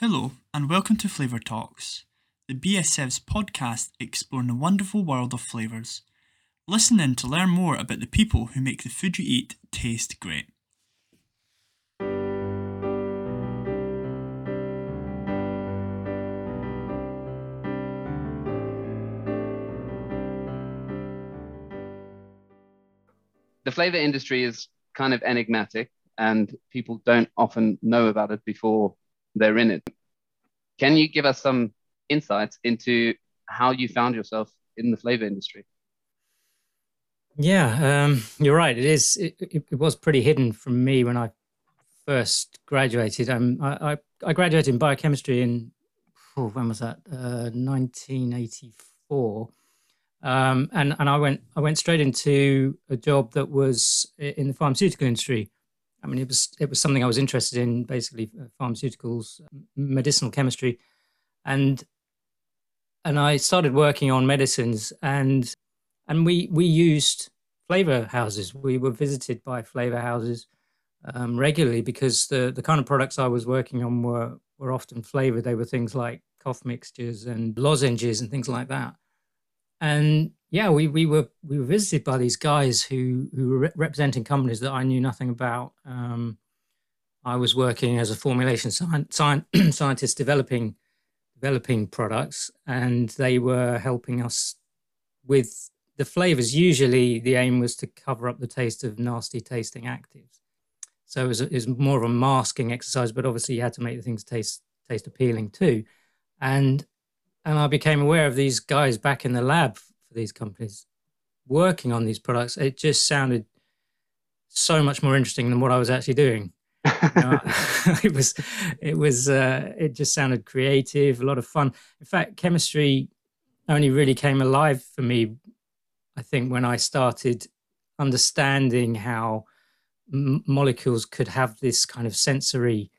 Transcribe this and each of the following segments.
Hello, and welcome to Flavour Talks, the BSF's podcast exploring the wonderful world of flavours. Listen in to learn more about the people who make the food you eat taste great. the flavor industry is kind of enigmatic and people don't often know about it before they're in it. Can you give us some insights into how you found yourself in the flavor industry? Yeah, um, you're right. It is. It, it, was pretty hidden from me when I first graduated. Um, I, I, I graduated in biochemistry in oh, when was that? Uh, 1984. Um, and and I went I went straight into a job that was in the pharmaceutical industry. I mean, it was it was something I was interested in, basically uh, pharmaceuticals, medicinal chemistry, and and I started working on medicines, and and we we used flavor houses. We were visited by flavor houses um, regularly because the the kind of products I was working on were were often flavored. They were things like cough mixtures and lozenges and things like that and yeah, we we were we were visited by these guys who who were re- representing companies that I knew nothing about. Um, I was working as a formulation sci- sci- scientist developing developing products, and they were helping us with the flavors. Usually, the aim was to cover up the taste of nasty tasting actives. So it was, it was more of a masking exercise, but obviously you had to make the things taste taste appealing too. And and I became aware of these guys back in the lab these companies working on these products. It just sounded so much more interesting than what I was actually doing. you know, it was, it was, uh, it just sounded creative, a lot of fun. In fact, chemistry only really came alive for me, I think, when I started understanding how m- molecules could have this kind of sensory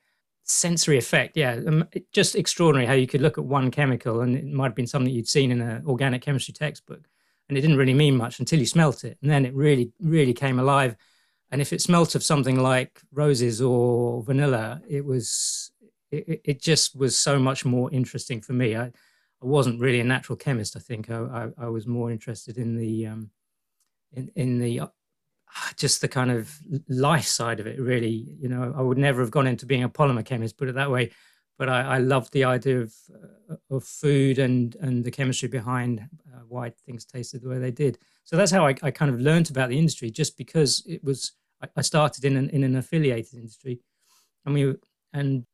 sensory effect. Yeah um, just extraordinary how you could look at one chemical and it might have been something you'd seen in an organic chemistry textbook and it didn't really mean much until you smelt it and then it really really came alive. And if it smelt of something like roses or vanilla it was it, it just was so much more interesting for me. I, I wasn't really a natural chemist i think. I, I, I was more interested in the um, in, in the just the kind of life side of it really. You know i would never have gone into being a polymer chemist put it that way but i, I loved the idea of uh, of food and and the chemistry behind uh, why things tasted the way they did. So that's how I, I kind of learned about the industry just because it was i, started in an in an affiliated industry and we and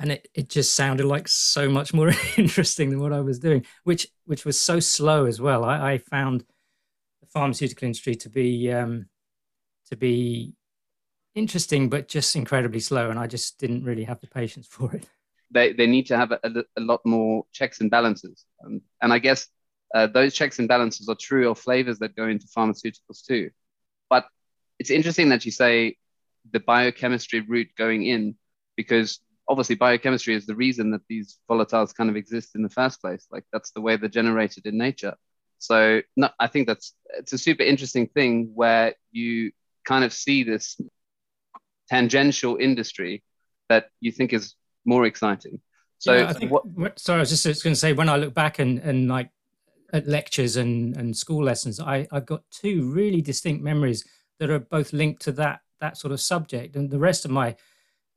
and it, it just sounded like so much more interesting than what i was doing which which was so slow as well. I, I found the pharmaceutical industry to be um, to be interesting, but just incredibly slow. And I just didn't really have the patience for it. They, they need to have a, a lot more checks and balances. Um, and I guess uh, those checks and balances are true of flavors that go into pharmaceuticals too. But it's interesting that you say the biochemistry route going in, because obviously biochemistry is the reason that these volatiles kind of exist in the first place. Like that's the way they're generated in nature. So no, I think that's it's a super interesting thing where you kind of see this tangential industry that you think is more exciting. So, yeah, I think, what, sorry, I was just going to say when I look back and, and like at lectures and, and school lessons, I, I've got two really distinct memories that are both linked to that that sort of subject. And the rest of my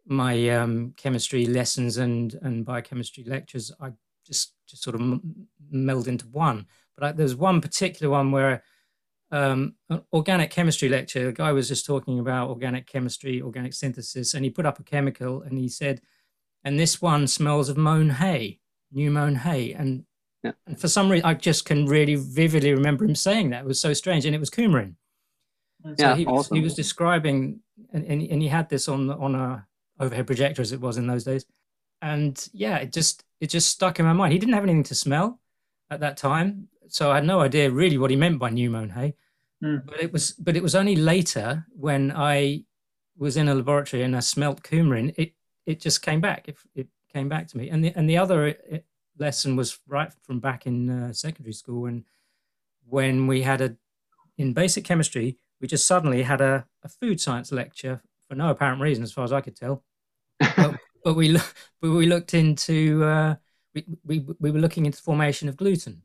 my um, chemistry lessons and and biochemistry lectures, I just just sort of meld into one. But I, there's one particular one where um, an organic chemistry lecture. The guy was just talking about organic chemistry, organic synthesis, and he put up a chemical and he said, and this one smells of mown hay, new mown hay. And, yeah. and for some reason, I just can really vividly remember him saying that. It was so strange. And it was coumarin. So yeah, he, was, awesome. he was describing, and, and, and he had this on on a overhead projector as it was in those days. And yeah, it just it just stuck in my mind. He didn't have anything to smell at that time so I had no idea really what he meant by new mown hay. Mm. But it was but it was only later when I was in a laboratory and I smelt coumarin, it it just came back. It, it came back to me. And the and the other uh, lesson was right from back in uh, secondary school when when we had a in basic chemistry we just suddenly had a, a food science lecture for no apparent reason as far as I could tell. but we but we looked into uh, we, we we were looking into the formation of gluten.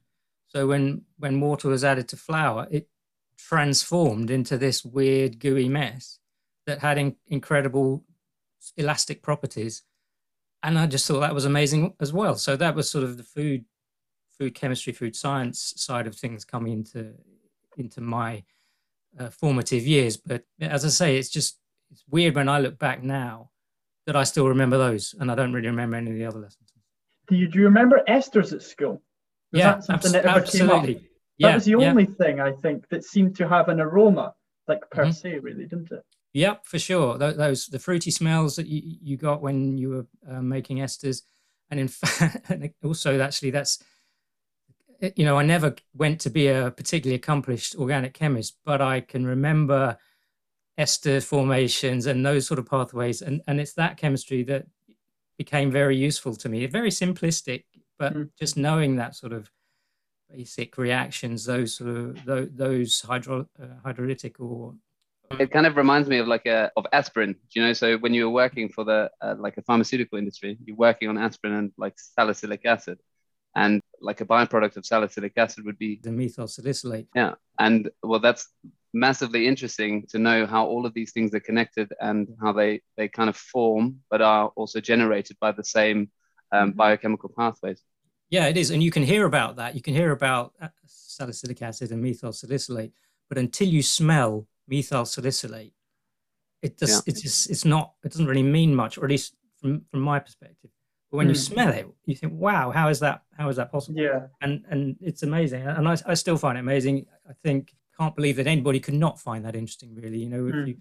So when when water was added to flour, it transformed into this weird gooey mess that had in, incredible elastic properties, and I just thought that was amazing as well. So that was sort of the food food chemistry, food science side of things coming into into my uh, formative years. But as I say, it's just it's weird when I look back now that I still remember those, and I don't really remember any of the other lessons. Do you do you remember esters at school? Was yeah, that something abs- that ever absolutely. Came up? That yeah, was the only yeah. thing I think that seemed to have an aroma, like per mm-hmm. se, really, didn't it? Yep, for sure. Those, those the fruity smells that you, you got when you were uh, making esters, and in fact, also actually that's you know I never went to be a particularly accomplished organic chemist, but I can remember ester formations and those sort of pathways, and and it's that chemistry that became very useful to me. Very simplistic, but mm. just knowing that sort of basic reactions, those sort of those, those hydro, uh, hydrolytic or it kind of reminds me of like a of aspirin you know? So when you were working for the uh, like a pharmaceutical industry you're working on aspirin and like salicylic acid. And like a byproduct of salicylic acid would be the methyl salicylate yeah. And well that's massively interesting to know how all of these things are connected and how they they kind of form but are also generated by the same um, mm-hmm. biochemical pathways yeah it is and you can hear about that you can hear about uh, salicylic acid and methyl salicylate but until you smell methyl salicylate it just yeah. it's just it's not it doesn't really mean much or at least from from my perspective but when mm. you hmm. smell it you think wow how is that how is that possible yeah and and it's amazing and i, I still find it amazing i think can't believe that anybody could not find that interesting. Really, you know, if mm. you,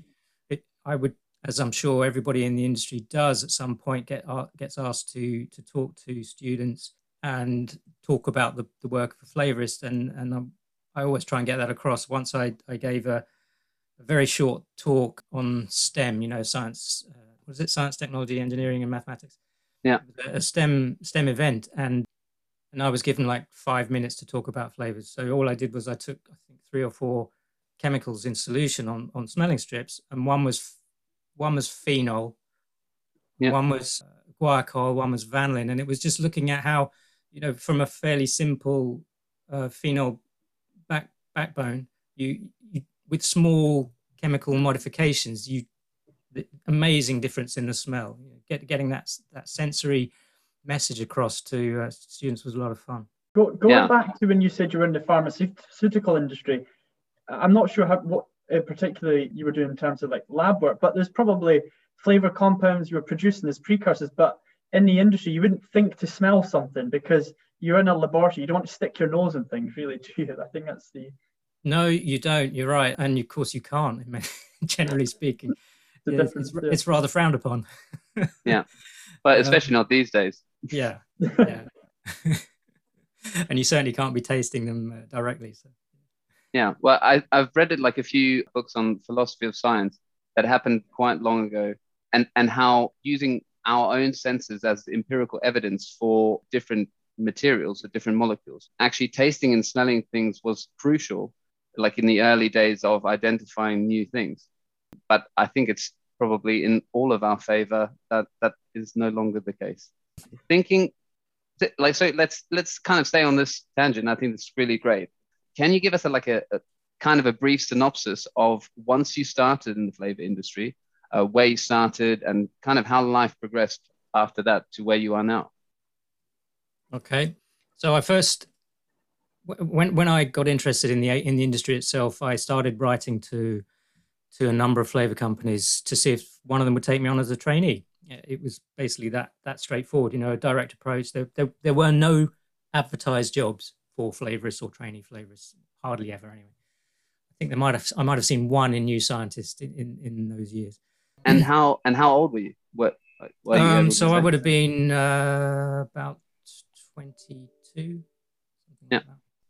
it, I would, as I'm sure everybody in the industry does, at some point get uh, gets asked to to talk to students and talk about the, the work of a flavorist, and and I'm, i always try and get that across. Once I I gave a, a very short talk on STEM, you know, science. Uh, was it science, technology, engineering, and mathematics? Yeah, a STEM STEM event, and and I was given like five minutes to talk about flavors. So all I did was I took I think three or four chemicals in solution on on smelling strips, and one was one was phenol, yeah. one was uh, guaiacol, one was vanillin, and it was just looking at how you know from a fairly simple uh, phenol back backbone, you, you with small chemical modifications, you the amazing difference in the smell. You know, get, getting that that sensory message across to uh, students was a lot of fun. Go, going yeah. back to when you said you were in the pharmaceutical industry, I'm not sure how, what uh, particularly you were doing in terms of like lab work, but there's probably flavor compounds you were producing as precursors. But in the industry, you wouldn't think to smell something because you're in a laboratory. You don't want to stick your nose in things, really, do you? I think that's the. No, you don't. You're right, and of course you can't. Generally speaking, it's, it's, it's rather frowned upon. yeah, but especially not these days. Yeah, yeah. and you certainly can't be tasting them uh, directly. So. Yeah, well, I, I've read it like a few books on philosophy of science that happened quite long ago, and and how using our own senses as empirical evidence for different materials or different molecules, actually tasting and smelling things was crucial, like in the early days of identifying new things. But I think it's probably in all of our favor that that is no longer the case. Thinking like so let's let's kind of stay on this tangent. I think it's really great. Can you give us a, like a, a, kind of a brief synopsis of once you started in the flavor industry uh, where you started and kind of how life progressed after that to where you are now okay so i first when when i got interested in the in the industry itself i started writing to to a number of flavor companies to see if one of them would take me on as a trainee it was basically that that straightforward. You know, a direct approach. There, there, there were no advertised jobs for flavorists or trainee flavorists, hardly ever anyway. I think there might have I might have seen one in New Scientist in, in, in those years. And how and how old were you? What? what you um, so I would have been uh, about twenty two. Yeah. Like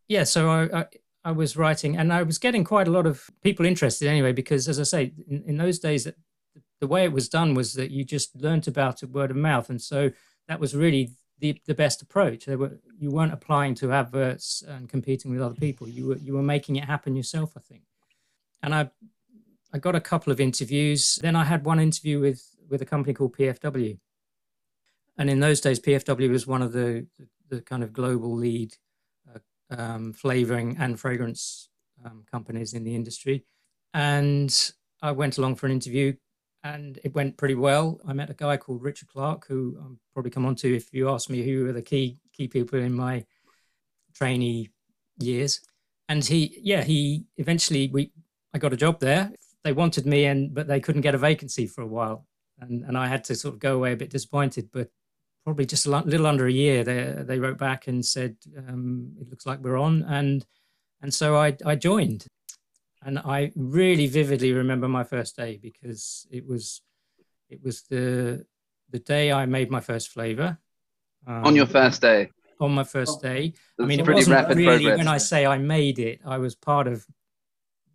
yeah. So I, I I was writing, and I was getting quite a lot of people interested anyway, because as I say, in, in those days, the way it was done was that you just learnt about it word of mouth, and so that was really the, the best approach. They were you weren't applying to adverts and competing with other people. You were you were making it happen yourself, I think. And I I got a couple of interviews. Then I had one interview with with a company called PFW, and in those days, PFW was one of the the kind of global lead uh, um, flavoring and fragrance um, companies in the industry. And I went along for an interview, and it went pretty well. I met a guy called Richard Clark, who I'll probably come on to if you ask me who were the key key people in my trainee years. And he, yeah, he eventually we I got a job there. They wanted me, and but they couldn't get a vacancy for a while, and and I had to sort of go away a bit disappointed. But probably just a little under a year, they they wrote back and said um, it looks like we're on, and and so I I joined, and I really vividly remember my first day because it was it was the the day I made my first flavor. Um, on your first day. On my first day. I mean, it wasn't really progress. when I say I made it. I was part of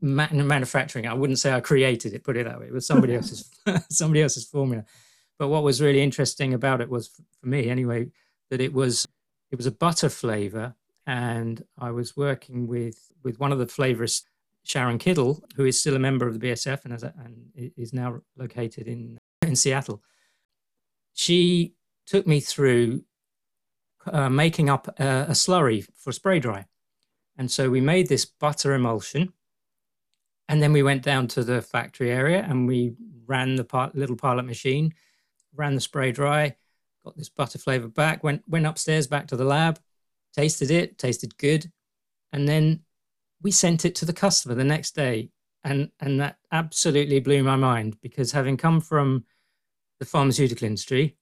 manufacturing. I wouldn't say I created it. Put it that way. It was somebody else's somebody else's formula. But what was really interesting about it was, for me anyway, that it was it was a butter flavor, and I was working with with one of the flavorists, Sharon Kiddle, who is still a member of the BSF and, a, and is now located in in Seattle. She took me through uh, making up a, a slurry for spray dry, and so we made this butter emulsion and then we went down to the factory area and we ran the part, little pilot machine, ran the spray dry, got this butter flavor back, went, went upstairs back to the lab, tasted it, tasted good. And then we sent it to the customer the next day. And, and that absolutely blew my mind because having come from the pharmaceutical industry,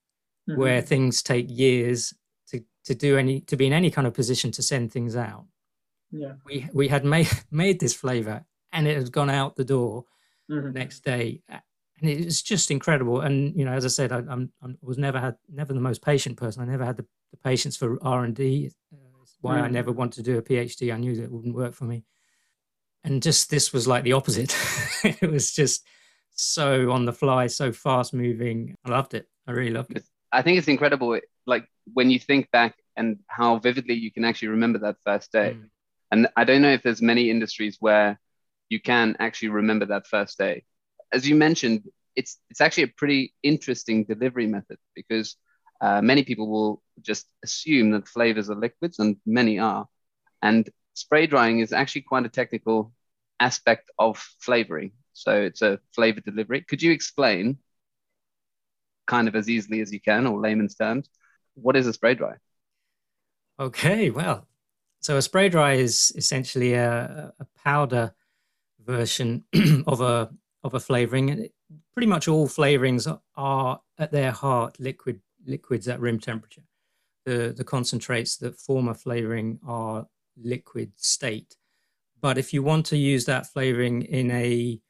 mm-hmm. where things take years to, to do any to be in any kind of position to send things out. Yeah. We we had made made this flavor and it had gone out the door mm-hmm. next day. And it's just incredible. And you know as i said I, I'm, I was never had never the most patient person. I never had the, the patience for r&d uh, why mm-hmm. i never wanted to do a phd i knew that it wouldn't work for me. And just this was like the opposite. It was just so on the fly so fast moving. I loved it. I really loved it. I think it's incredible like when you think back and how vividly you can actually remember that first day. Mm. and i don't know if there's many industries where you can actually remember that first day. As you mentioned, it's it's actually a pretty interesting delivery method because uh, many people will just assume that flavors are liquids, and many are. And spray drying is actually quite a technical aspect of flavoring. So it's a flavor delivery. Could you explain, kind of as easily as you can, or layman's terms, what is a spray dry? Okay, well, so a spray dry is essentially a, a powder version of a of a flavoring. And pretty much all flavorings are at their heart liquid liquids at room temperature. The the concentrates that form a flavoring are liquid state. But if you want to use that flavoring in a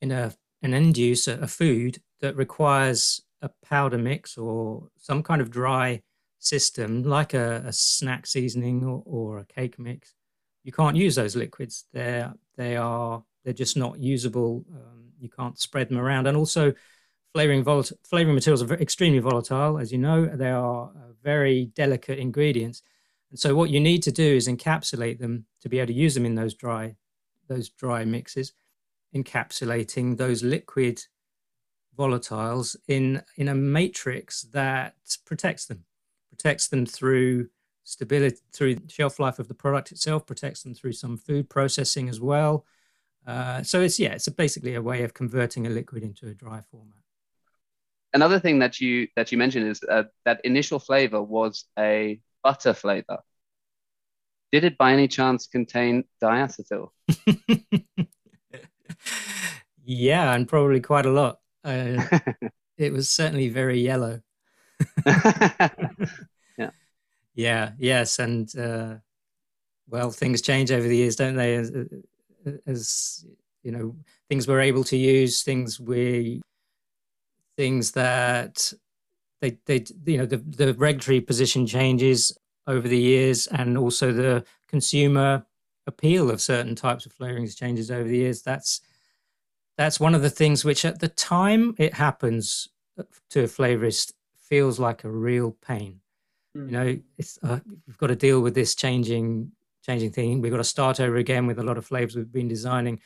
in a an end use, a, a food that requires a powder mix or some kind of dry system, like a, a snack seasoning or, or, a cake mix, you can't use those liquids. They're they are they're just not usable. Um, you can't spread them around, and also flavoring flavoring materials are extremely volatile, as you know. They are uh, very delicate ingredients, and so what you need to do is encapsulate them to be able to use them in those dry those dry mixes, encapsulating those liquid volatiles in in a matrix that protects them, protects them through stability through shelf life of the product itself, protects them through some food processing as well. Uh, so it's yeah, it's a basically a way of converting a liquid into a dry format. Another thing that you that you mentioned is uh, that initial flavor was a butter flavor. Did it by any chance contain diacetyl? yeah, and probably quite a lot. Uh, it was certainly very yellow. Yeah, yes, and uh, well, things change over the years, don't they? As, as you know, things we're able to use, things we, things that they, they, you know, the the regulatory position changes over the years, and also the consumer appeal of certain types of flavorings changes over the years. That's that's one of the things which, at the time it happens to a flavorist, feels like a real pain. You know, it's uh, we've got to deal with this changing changing thing. We've got to start over again with a lot of flavors we've been designing.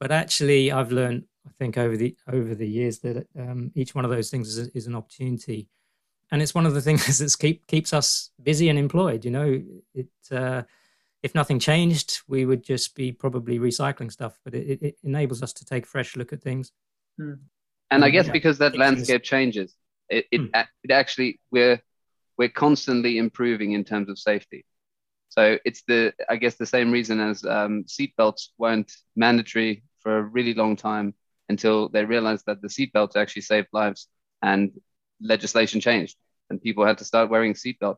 But actually, I've learned, I think, over the over the years that um, each one of those things is, is an opportunity. and it's one of the things that keep keeps us busy and employed. You know, it. Uh, if nothing changed, we would just be probably recycling stuff. But it, it enables us to take a fresh look at things. Hmm. And I guess because that landscape changes, it it, hmm. it actually we're we're constantly improving in terms of safety. So it's the I guess the same reason as um, seatbelts weren't mandatory for a really long time until they realized that the seatbelts actually saved lives and legislation changed and people had to start wearing seatbelt.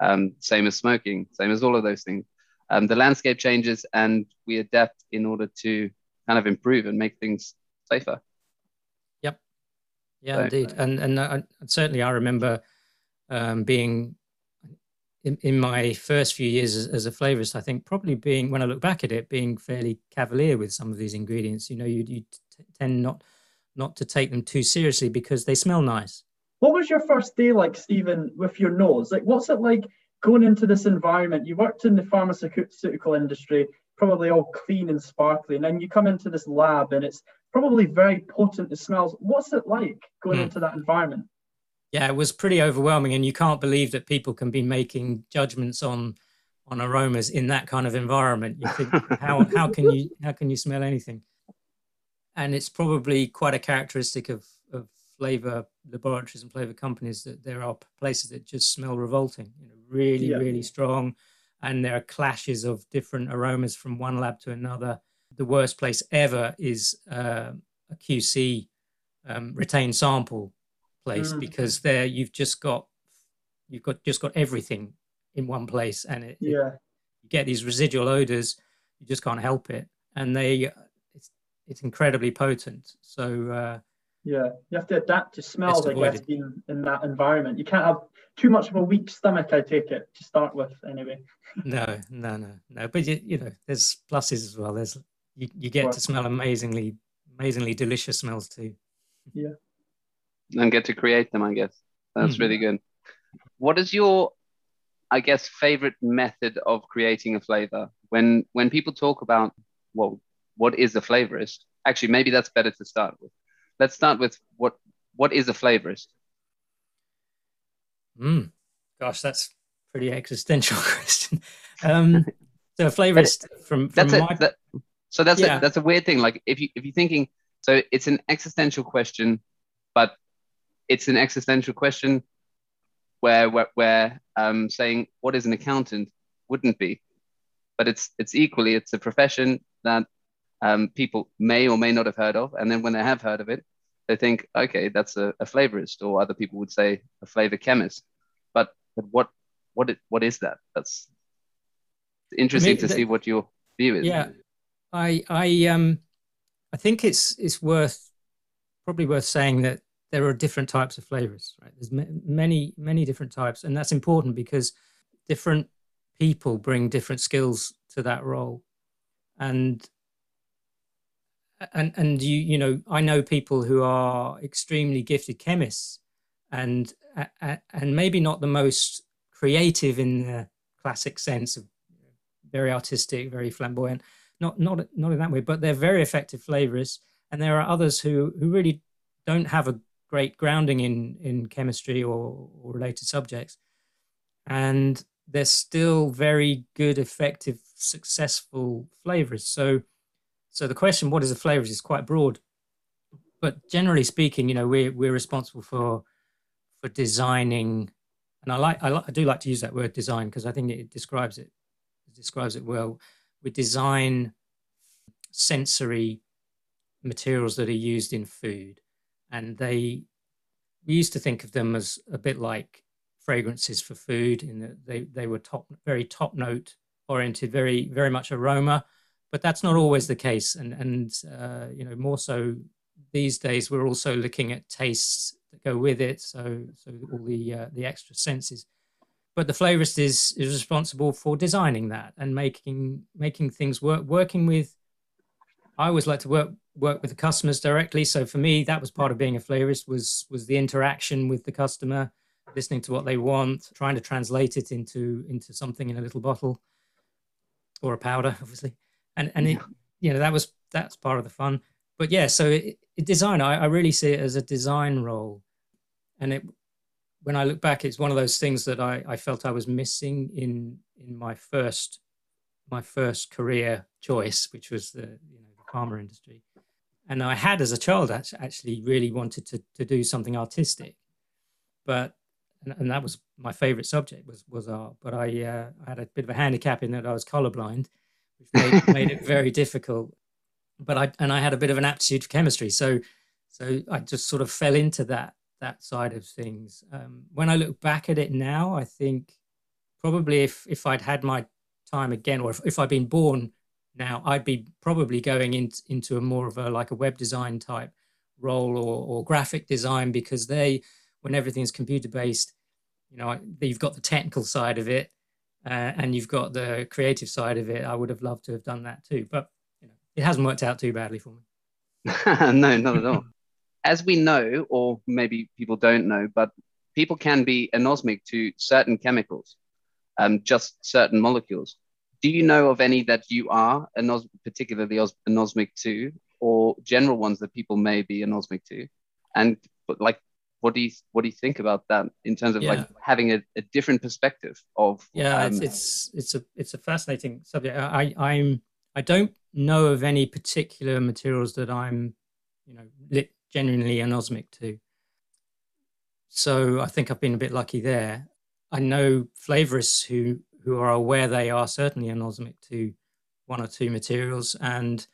Um, same as smoking, same as all of those things. Um, the landscape changes and we adapt in order to kind of improve and make things safer. Yep. Yeah, so, indeed. And and uh, certainly I remember um, being in, in my first few years as, as, a flavorist, I think probably being, when I look back at it, being fairly cavalier with some of these ingredients. You know, you, you t- tend not not to take them too seriously because they smell nice. What was your first day like, Stephen, with your nose? Like, what's it like going into this environment? You worked in the pharmaceutical industry, probably all clean and sparkly, and then you come into this lab and it's probably very potent. It smells. What's it like going mm. into that environment? Yeah, it was pretty overwhelming, and you can't believe that people can be making judgments on on aromas in that kind of environment. You think, how how can you how can you smell anything? And it's probably quite a characteristic of of flavor laboratories and flavor companies that there are places that just smell revolting, you know, really yeah. really strong, and there are clashes of different aromas from one lab to another. The worst place ever is uh, a QC um, retained sample place mm. because there you've just got you've got just got everything in one place and it, yeah. it, you get these residual odors you just can't help it. And they it's it's incredibly potent. So uh, yeah you have to adapt to smells i guess in, in that environment. You can't have too much of a weak stomach i take it to start with anyway. No no no no. But you, you know there's pluses as well. There's you, you get to smell amazingly amazingly delicious smells too. Yeah and get to create them. I guess that's mm-hmm. really good. What is your, I guess, favorite method of creating a flavor? When when people talk about well, what is a flavorist? Actually, maybe that's better to start with. Let's start with what what is a flavorist? Mm. Gosh, that's pretty existential question. Um, so a flavorist from, from that's my... That, so that's yeah. a, that's a weird thing. Like if you if you're thinking, so it's an existential question, but it's an existential question where where, where um, saying what is an accountant wouldn't be, but it's it's equally it's a profession that um, people may or may not have heard of, and then when they have heard of it, they think okay that's a, a flavorist, or other people would say a flavor chemist, but but what what it, what is that? That's interesting to see what your view is. Yeah, I I um I think it's it's worth probably worth saying that there are different types of flavors, right? There's many, many different types, and that's important because different people bring different skills to that role, and and and you you know I know people who are extremely gifted chemists, and and maybe not the most creative in the classic sense of very artistic, very flamboyant, not not not in that way, but they're very effective flavorists, and there are others who who really don't have a great grounding in in chemistry or, or related subjects, and they're still very good, effective, successful flavors. So, so the question, what is a flavor, is quite broad. But generally speaking, you know, we're we're responsible for for designing, and I like I, I do like to use that word design because I think it describes it, it describes it well. We design sensory materials that are used in food and they we used to think of them as a bit like fragrances for food in that they, they were top very top note oriented very very much aroma. But that's not always the case. And and uh, you know more so these days we're also looking at tastes that go with it. So so all the uh, the extra senses. But the flavorist is is responsible for designing that and making making things work working with i always like to work work with the customers directly. So for me, that was part of being a flavorist was was the interaction with the customer, listening to what they want, trying to translate it into into something in a little bottle or a powder, obviously. And and it, you know that was that's part of the fun. But yeah, so it, it design, I, I really see it as a design role, and it when I look back, it's one of those things that I, I felt I was missing in in my first my first career choice, which was the you know the pharma industry. And I had as a child actually really wanted to to do something artistic, but and, and that was my favorite subject was was art. But I uh, I had a bit of a handicap in that I was colorblind, which made, made it very difficult. But I and I had a bit of an aptitude for chemistry, so so I just sort of fell into that that side of things. Um, when I look back at it now, I think probably if if I'd had my time again, or if, if I'd been born now, I'd be probably going in, into a more of a like a web design type role or, or graphic design because they, when everything's computer based, you know, you've got the technical side of it uh, and you've got the creative side of it. I would have loved to have done that too, but you know, it hasn't worked out too badly for me. no, not at all. As we know, or maybe people don't know, but people can be anosmic to certain chemicals, um, just certain molecules. Do you know of any that you are anos- particularly anosmic to, or general ones that people may be anosmic to? And but like, what do you what do you think about that in terms of yeah. like having a, a, different perspective of? Yeah, um, it's, it's it's a it's a fascinating subject. I I'm I don't know of any particular materials that I'm, you know, genuinely anosmic to. So I think I've been a bit lucky there. I know flavorists who who are aware they are certainly anosmic to one or two materials and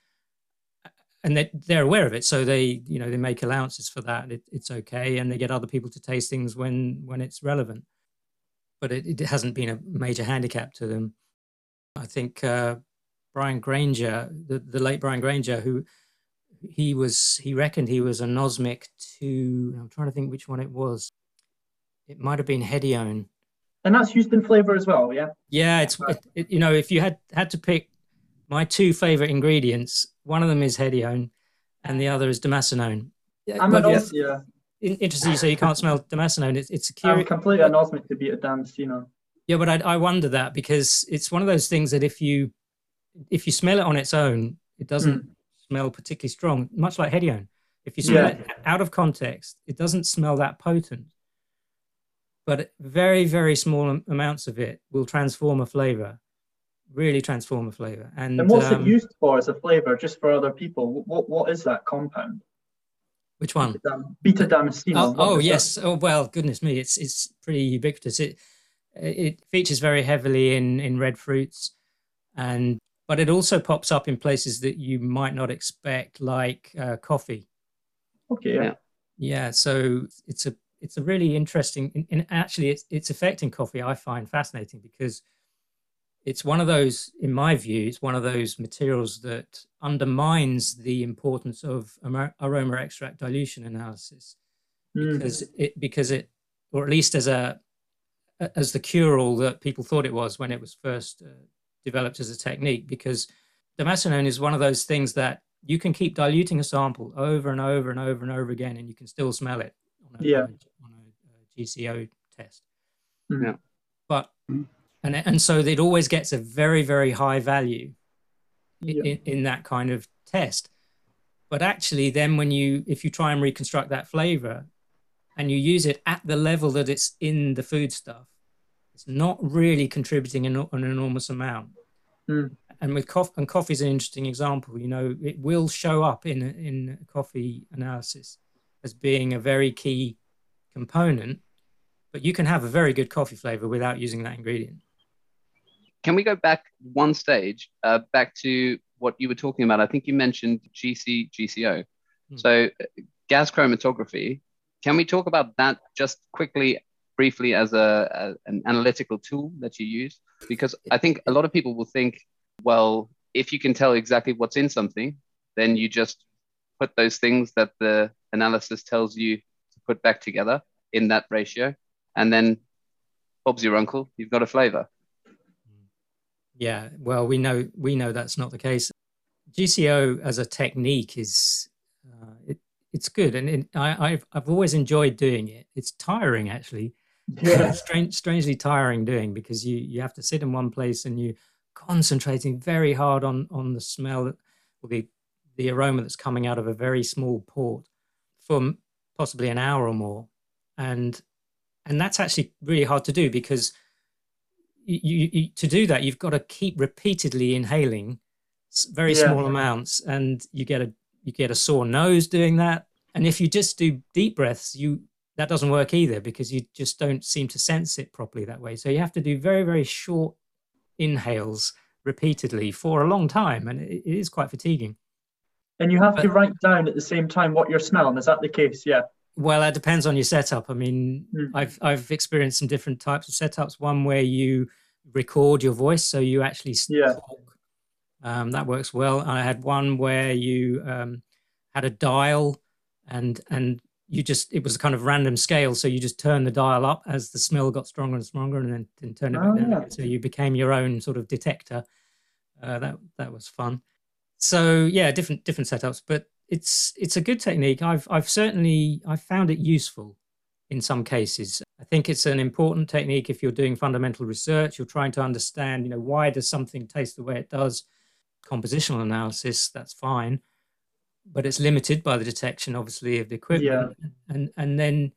and they, they're aware of it. So they you know they make allowances for that. It, it's okay. And they get other people to taste things when when it's relevant. But it, it hasn't been a major handicap to them. I think uh, brian granger the, the late brian granger who he was he reckoned he was anosmic to i'm trying to think which one it was. It might have been hedione and that's used in flavor as well. Yeah. Yeah, it's it, it, you know if you had had to pick my two favorite ingredients, one of them is hedione, and the other is damascenone. I'm but yes, yeah. Interesting, you say you can't smell damascenone. It's, it's a curious. I'm completely anosmic to beta damascenone. Yeah, but I, I wonder that because it's one of those things that if you if you smell it on its own, it doesn't mm. smell particularly strong. Much like hedione, if you smell yeah. it out of context, it doesn't smell that potent but very very small amounts of it will transform a flavor really transform a flavor. And, and what's um, it used for as a flavor just for other people? What what is that compound? Which one? Beta damascenone oh, oh yes. that? oh well goodness me. It's it's pretty ubiquitous. It it features very heavily in in red fruits. And but it also pops up in places that you might not expect like uh, coffee. Okay. Yeah. Yeah so it's a it's a really interesting and actually it's, it's affecting coffee i find fascinating because it's one of those in my view it's one of those materials that undermines the importance of aroma extract dilution analysis mm. because it because it or at least as a as the cure all that people thought it was when it was first uh, developed as a technique because damascenone is one of those things that you can keep diluting a sample over and over and over and over again and you can still smell it on a, yeah. on a, GCO test. Hmm. Yeah. But and and so it always gets a very very high value yeah. in, in that kind of test. But actually, then when you if you try and reconstruct that flavor, and you use it at the level that it's in the food stuff, it's not really contributing an, an enormous amount. Mm. And with coffee, and coffee is an interesting example. You know, it will show up in in coffee analysis as being a very key component, but you can have a very good coffee flavor without using that ingredient. Can we go back one stage, uh, back to what you were talking about? I think you mentioned GC, GCO. Mm. So, gas chromatography. Can we talk about that just quickly, briefly, as a, a an analytical tool that you use? Because I think a lot of people will think, well, if you can tell exactly what's in something, then you just put those things that the analysis tells you to put back together in that ratio, and then Bob's your uncle. You've got a flavor. Yeah, well, we know we know that's not the case. GCO as a technique is uh, it, it's good, and it, I, have I've always enjoyed doing it. It's tiring actually. Yeah. Strange, strangely tiring doing because you you have to sit in one place and you concentrating very hard on on the smell or the the aroma that's coming out of a very small port for possibly an hour or more. And and that's actually really hard to do because you, you, to do that you've got to keep repeatedly inhaling very yeah. small amounts and you get a you get a sore nose doing that. And if you just do deep breaths you that doesn't work either because you just don't seem to sense it properly that way. So you have to do very very short inhales repeatedly for a long time and it, it is quite fatiguing and you have but, to write down at the same time what you're smelling is that the case yeah well, that depends on your setup. I mean, mm. I've I've experienced some different types of setups. One where you record your voice, so you actually yeah. talk. Um, that works well. I had one where you um, had a dial, and and you just it was a kind of random scale, so you just turn the dial up as the smell got stronger and stronger, and then, turn it oh, back down. Yeah. So you became your own sort of detector. Uh, that that was fun. So yeah, different different setups, but it's it's a good technique. I've I've certainly I've found it useful in some cases. I think it's an important technique if you're doing fundamental research. You're trying to understand, you know, why does something taste the way it does? Compositional analysis, that's fine, but it's limited by the detection, obviously, of the equipment. Yeah. And and then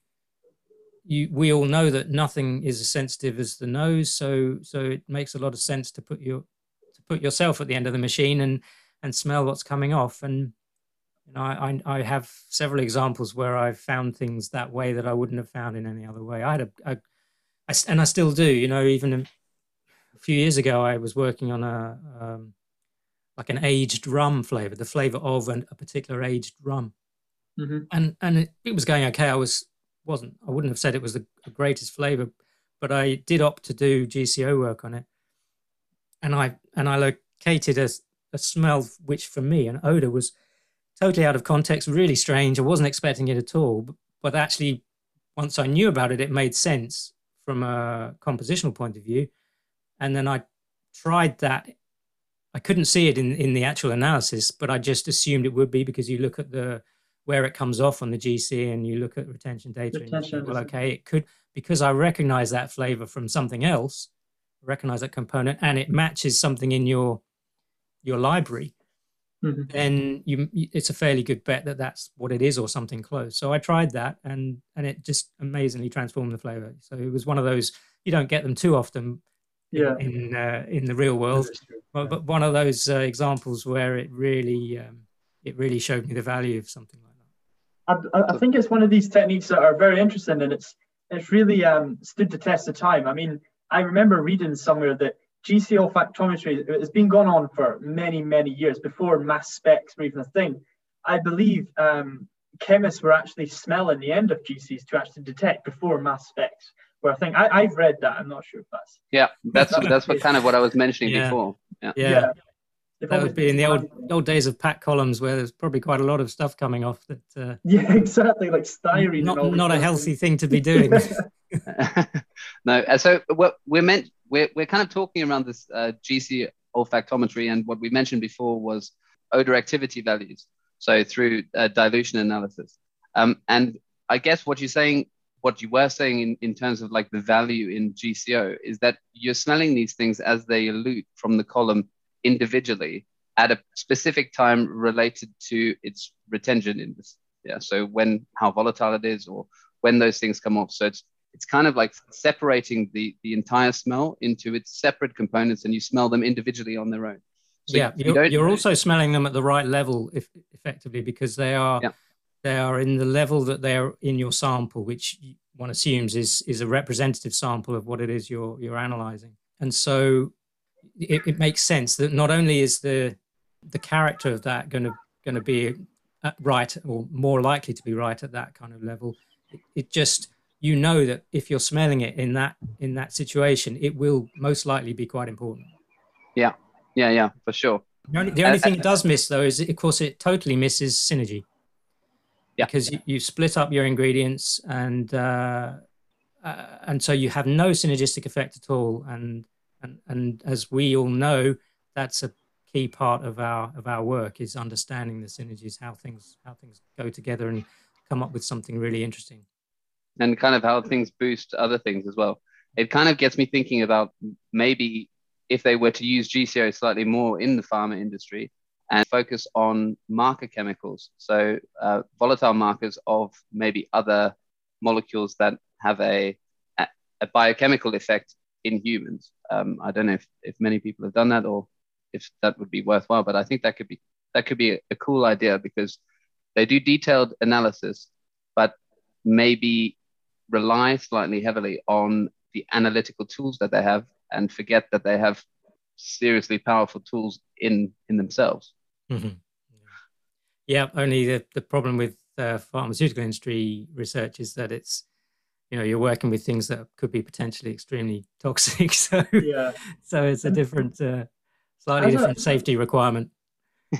you we all know that nothing is as sensitive as the nose, so so it makes a lot of sense to put your to put yourself at the end of the machine and and smell what's coming off and you know, I, I have several examples where I've found things that way that I wouldn't have found in any other way. I had a, a I, and I still do. You know, even a few years ago, I was working on a um, like an aged rum flavor, the flavor of an, a particular aged rum, mm-hmm. and and it, it, was going okay. I was wasn't I wouldn't have said it was the, the greatest flavor, but I did opt to do GCO work on it, and I and I located a, a smell which for me an odor was totally out of context, really strange. I wasn't expecting it at all. But, but actually, once I knew about it, it made sense from a compositional point of view. And then I tried that. I couldn't see it in, in the actual analysis, but I just assumed it would be because you look at the where it comes off on the GC and you look at retention data retention and you think, well, okay, it could because I recognize that flavor from something else, recognize that component, and it matches something in your your library mm-hmm. then you it's a fairly good bet that that's what it is or something close. So I tried that and and it just amazingly transformed the flavor. So it was one of those you don't get them too often yeah. in in, uh, in the real world, but, but, one of those uh, examples where it really um, it really showed me the value of something like that. I, I think it's one of these techniques that are very interesting and it's it's really um, stood the test of time. I mean, I remember reading somewhere that GC olfactometry has been going on for many, many years before mass specs were even a thing. I believe um, chemists were actually smelling the end of GCs to actually detect before mass specs. Where I think I, have read that. I'm not sure if that's yeah. That's that's what kind of what I was mentioning yeah. before. Yeah. yeah. yeah. That would be in the old old days of pack columns where there's probably quite a lot of stuff coming off that. Uh, yeah, exactly, like styrene. Not not a healthy thing to be doing. no, uh, so we're meant we're, we're kind of talking around this uh, GC olfactometry, and what we mentioned before was odor activity values. So through uh, dilution analysis, um, and I guess what you're saying, what you were saying in, in terms of like the value in GCO is that you're smelling these things as they elute from the column individually at a specific time related to its retention in this. Yeah. So when how volatile it is, or when those things come off. So it's it's kind of like separating the the entire smell into its separate components and you smell them individually on their own so yeah you you're, you're also smelling them at the right level if, effectively because they are yeah. they are in the level that they're in your sample which one assumes is is a representative sample of what it is you're you're analyzing and so it, it makes sense that not only is the the character of that going to going to be uh, right or more likely to be right at that kind of level it, it just you know that if you're smelling it in that in that situation, it will most likely be quite important. Yeah, yeah, yeah, for sure. The only, the only thing it does miss though is, of course, it totally misses synergy. Yeah, because you, you split up your ingredients and uh, uh, and so you have no synergistic effect at all. And and and as we all know, that's a key part of our of our work is understanding the synergies, how things how things go together, and come up with something really interesting and kind of how things boost other things as well. It kind of gets me thinking about maybe if they were to use GCO slightly more in the pharma industry and focus on marker chemicals, so uh, volatile markers of maybe other molecules that have a a biochemical effect in humans. Um, I don't know if, if many people have done that or if that would be worthwhile, but I think that could be that could be a, a cool idea because they do detailed analysis, but maybe rely slightly heavily on the analytical tools that they have and forget that they have seriously powerful tools in in themselves. Mm-hmm. Yeah, only the, the problem with uh, pharmaceutical industry research is that it's you know you're working with things that could be potentially extremely toxic so yeah so it's a different uh, slightly as different a, safety requirement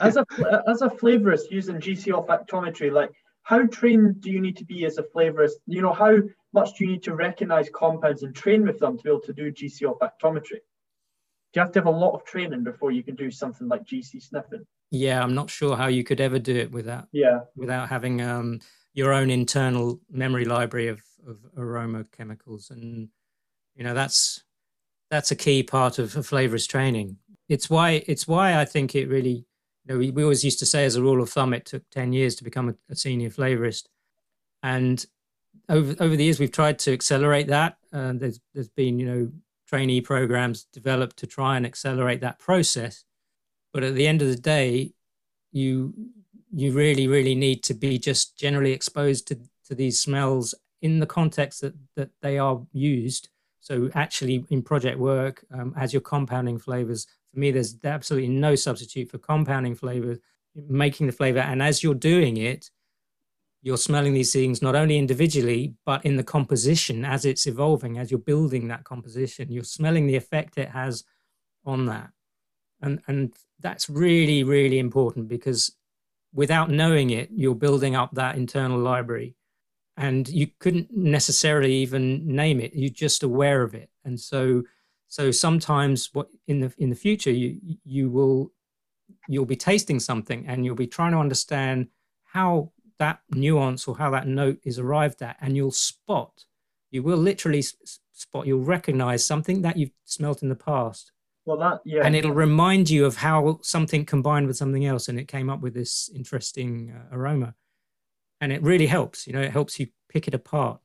as a as a flavorist using gc olfactometry like how trained do you need to be as a flavorist you know how much do you need to recognize compounds and train with them to be able to do gc olfactometry do you have to have a lot of training before you can do something like gc sniffing. Yeah i'm not sure how you could ever do it without yeah. without having um your own internal memory library of, of aroma chemicals. And you know that's that's a key part of a flavorist training. It's why it's why i think it really you know we, we always used to say as a rule of thumb it took 10 years to become a, a senior flavorist. And over over the years we've tried to accelerate that. Uh, there's there's been you know trainee programs developed to try and accelerate that process. But at the end of the day you you really, really need to be just generally exposed to, to these smells in the context that, that they are used. So actually in project work, um, as you're compounding flavors, for me, there's absolutely no substitute for compounding flavors, making the flavor. And as you're doing it, you're smelling these things not only individually, but in the composition as it's evolving, as you're building that composition, you're smelling the effect it has on that. And, and that's really, really important because without knowing it, you're building up that internal library. And you couldn't necessarily even name it. You're just aware of it. And so so sometimes what in the in the future you you will you'll be tasting something and you'll be trying to understand how that nuance or how that note is arrived at and you'll spot you will literally spot you'll recognize something that you've smelt in the past well, that yeah, and it'll remind you of how something combined with something else, and it came up with this interesting uh, aroma, and it really helps. You know, it helps you pick it apart.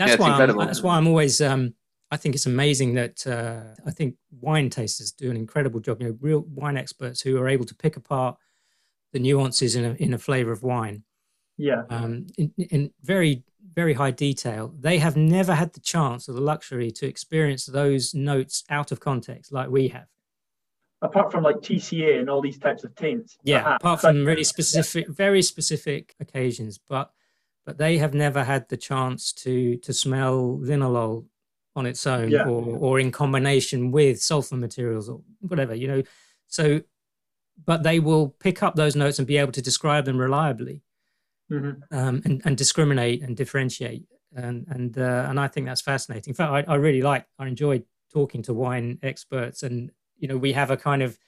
That's yeah, why I'm, that's why I'm always. Um, I think it's amazing that uh, I think wine tasters do an incredible job. You know, real wine experts who are able to pick apart the nuances in a in a flavor of wine. Yeah. Um, in, in very very high detail, they have never had the chance or the luxury to experience those notes out of context like we have. Apart from like TCA and all these types of taints. Yeah, perhaps. apart from really specific, very specific occasions, but but they have never had the chance to to smell linalool on its own yeah. or or in combination with sulfur materials or whatever, you know. So but they will pick up those notes and be able to describe them reliably mm-hmm. um, and, and discriminate and differentiate. And and uh, and I think that's fascinating. In fact, I, I really like I enjoyed talking to wine experts, and you know we have a kind of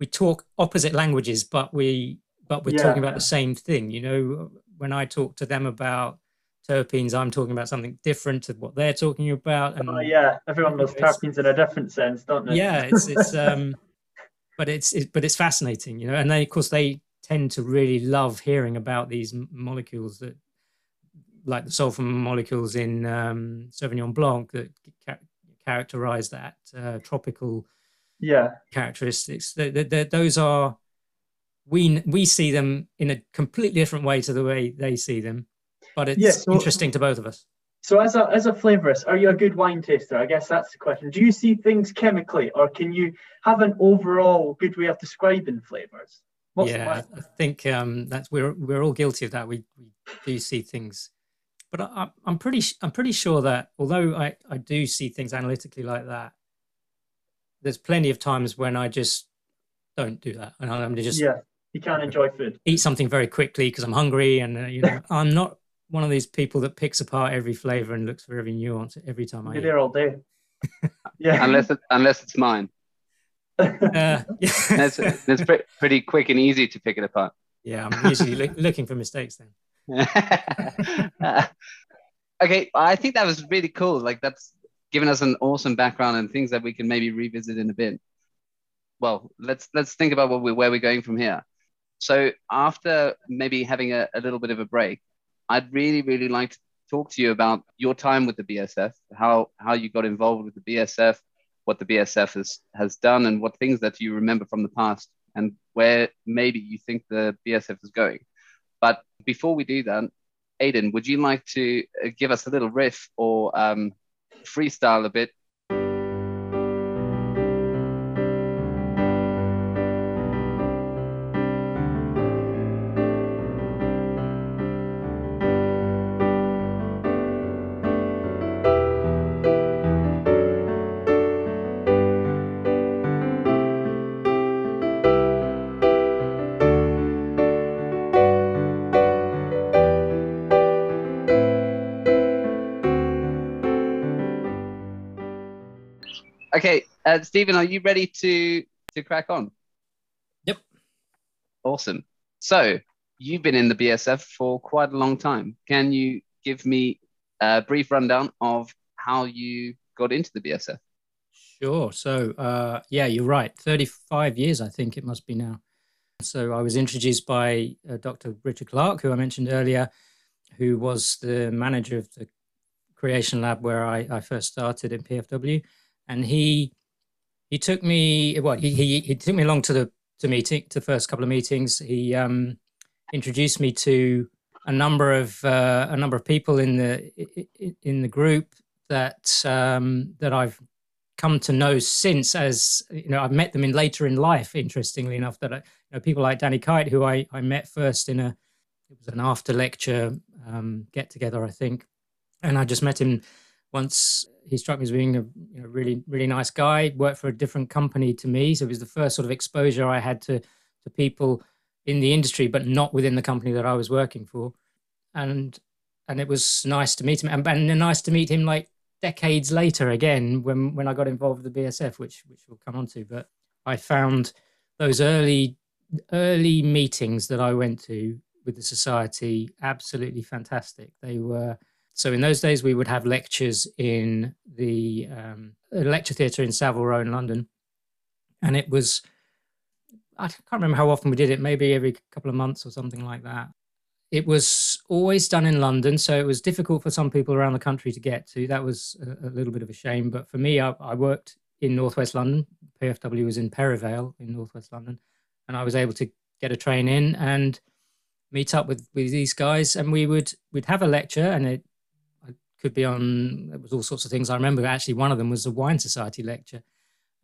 we talk opposite languages, but we but we're yeah. talking about the same thing. You know, when I talk to them about terpenes, I'm talking about something different to what they're talking about. And oh, yeah, everyone loves terpenes in a different sense, don't they? Yeah, it's it's um, but it's, it's but it's fascinating, you know. And then of course they tend to really love hearing about these molecules that, like the sulfur molecules in um, Sauvignon Blanc, that ca- characterize that uh, tropical yeah characteristics. The, those are we we see them in a completely different way to the way they see them, but it's yeah, so, interesting to both of us. So, as a as a flavorist, are you a good wine taster? I guess that's the question. Do you see things chemically, or can you have an overall good way of describing flavors? What's yeah, I think um, that's we're we're all guilty of that. We we do see things, but I, am pretty I'm pretty sure that although I I do see things analytically like that, there's plenty of times when I just don't do that, and I'm just yeah. You can't enjoy food. Eat something very quickly because I'm hungry, and uh, you know I'm not one of these people that picks apart every flavor and looks for every nuance every time I. You're eat. there all day. yeah, unless it, unless it's mine. Uh, that's that's pre- pretty quick and easy to pick it apart. Yeah, I'm usually lo- looking for mistakes then. uh, okay, I think that was really cool. Like that's given us an awesome background and things that we can maybe revisit in a bit. Well, let's let's think about what we where we're going from here. So after maybe having a, a little bit of a break, I'd really really like to talk to you about your time with the BSF, how how you got involved with the BSF, what the BSF has has done, and what things that you remember from the past, and where maybe you think the BSF is going. But before we do that, Aidan, would you like to uh, give us a little riff or um, freestyle a bit uh, Stephen, are you ready to to crack on? Yep. Awesome. So you've been in the BSF for quite a long time. Can you give me a brief rundown of how you got into the BSF? Sure. So uh, yeah, you're right. Thirty-five years, I think it must be now. So I was introduced by uh, Dr. Richard Clark, who I mentioned earlier, who was the manager of the creation lab where I, I first started in PFW and he he took me what he, he, he took me along to the to meeting to the first couple of meetings. He um, introduced me to a number of uh, a number of people in the in the group that um, that I've come to know since as you know I've met them in later in life interestingly enough that I, you know people like Danny Kite who I, I met first in a it was an after lecture um, get together I think and I just met him once he struck me as being a you know, really really nice guy. Worked for a different company to me, so it was the first sort of exposure I had to to people in the industry, but not within the company that I was working for. And and it was nice to meet him, and, and nice to meet him like decades later again when when I got involved with the BSF, which which we'll come on to. But I found those early early meetings that I went to with the society absolutely fantastic. They were so in those days, we would have lectures in the um, lecture theatre in Savile Row in London, and it was I can't remember how often we did it, maybe every couple of months or something like that. It was always done in London, so it was difficult for some people around the country to get to. That was a, a little bit of a shame, but for me, I, I worked in northwest London. PFW was in Perivale in northwest London, and I was able to get a train in and meet up with with these guys, and we would we'd have a lecture, and it could be on it was all sorts of things. I remember actually one of them was a wine society lecture.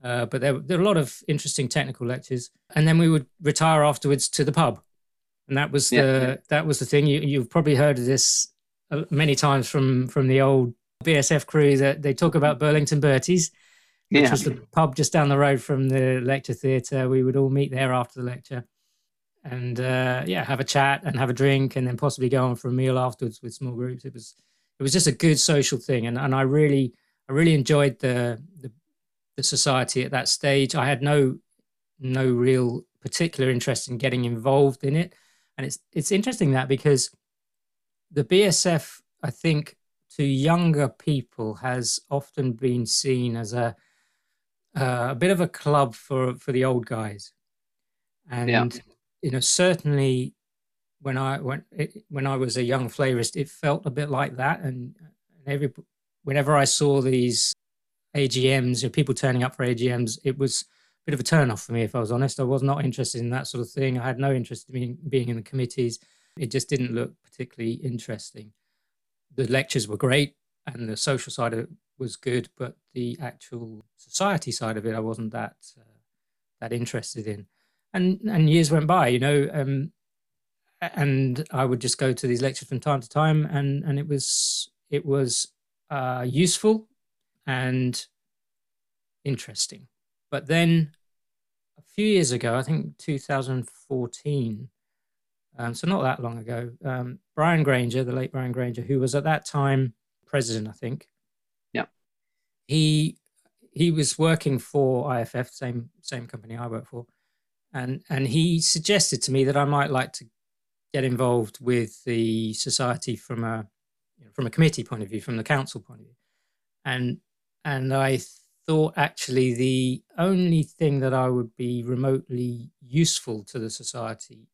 Uh, but there, there were a lot of interesting technical lectures, and then we would retire afterwards to the pub, and that was yeah, the that was the thing. You, you've probably heard of this uh, many times from from the old BSF crew that they talk about Burlington Bertie's, which yeah. was the pub just down the road from the lecture theatre. We would all meet there after the lecture, and uh, yeah, have a chat and have a drink, and then possibly go on for a meal afterwards with small groups. It was it was just a good social thing, and and I really I really enjoyed the the, the society at that stage. I had no no real particular interest in getting involved in it, and it's it's interesting that because the BSF I think to younger people has often been seen as a uh, a bit of a club for for the old guys, and yeah. you know certainly when I when it, when I was a young flavorist, it felt a bit like that. And, and every whenever I saw these AGMs, or people turning up for AGMs, it was a bit of a turn off for me. If I was honest, I was not interested in that sort of thing. I had no interest in being, being in the committees. It just didn't look particularly interesting. The lectures were great, and the social side of it was good, but the actual society side of it, I wasn't that uh, that interested in. And and years went by, you know. Um, and I would just go to these lectures from time to time, and and it was it was uh, useful and interesting. But then a few years ago, I think 2014, um, so not that long ago, um, Brian Granger, the late Brian Granger, who was at that time president, I think. Yeah. He he was working for IFF, same same company I work for, and and he suggested to me that I might like to get involved with the society from a you know, from a committee point of view, from the council point of view, and and I thought actually the only thing that I would be remotely useful to the society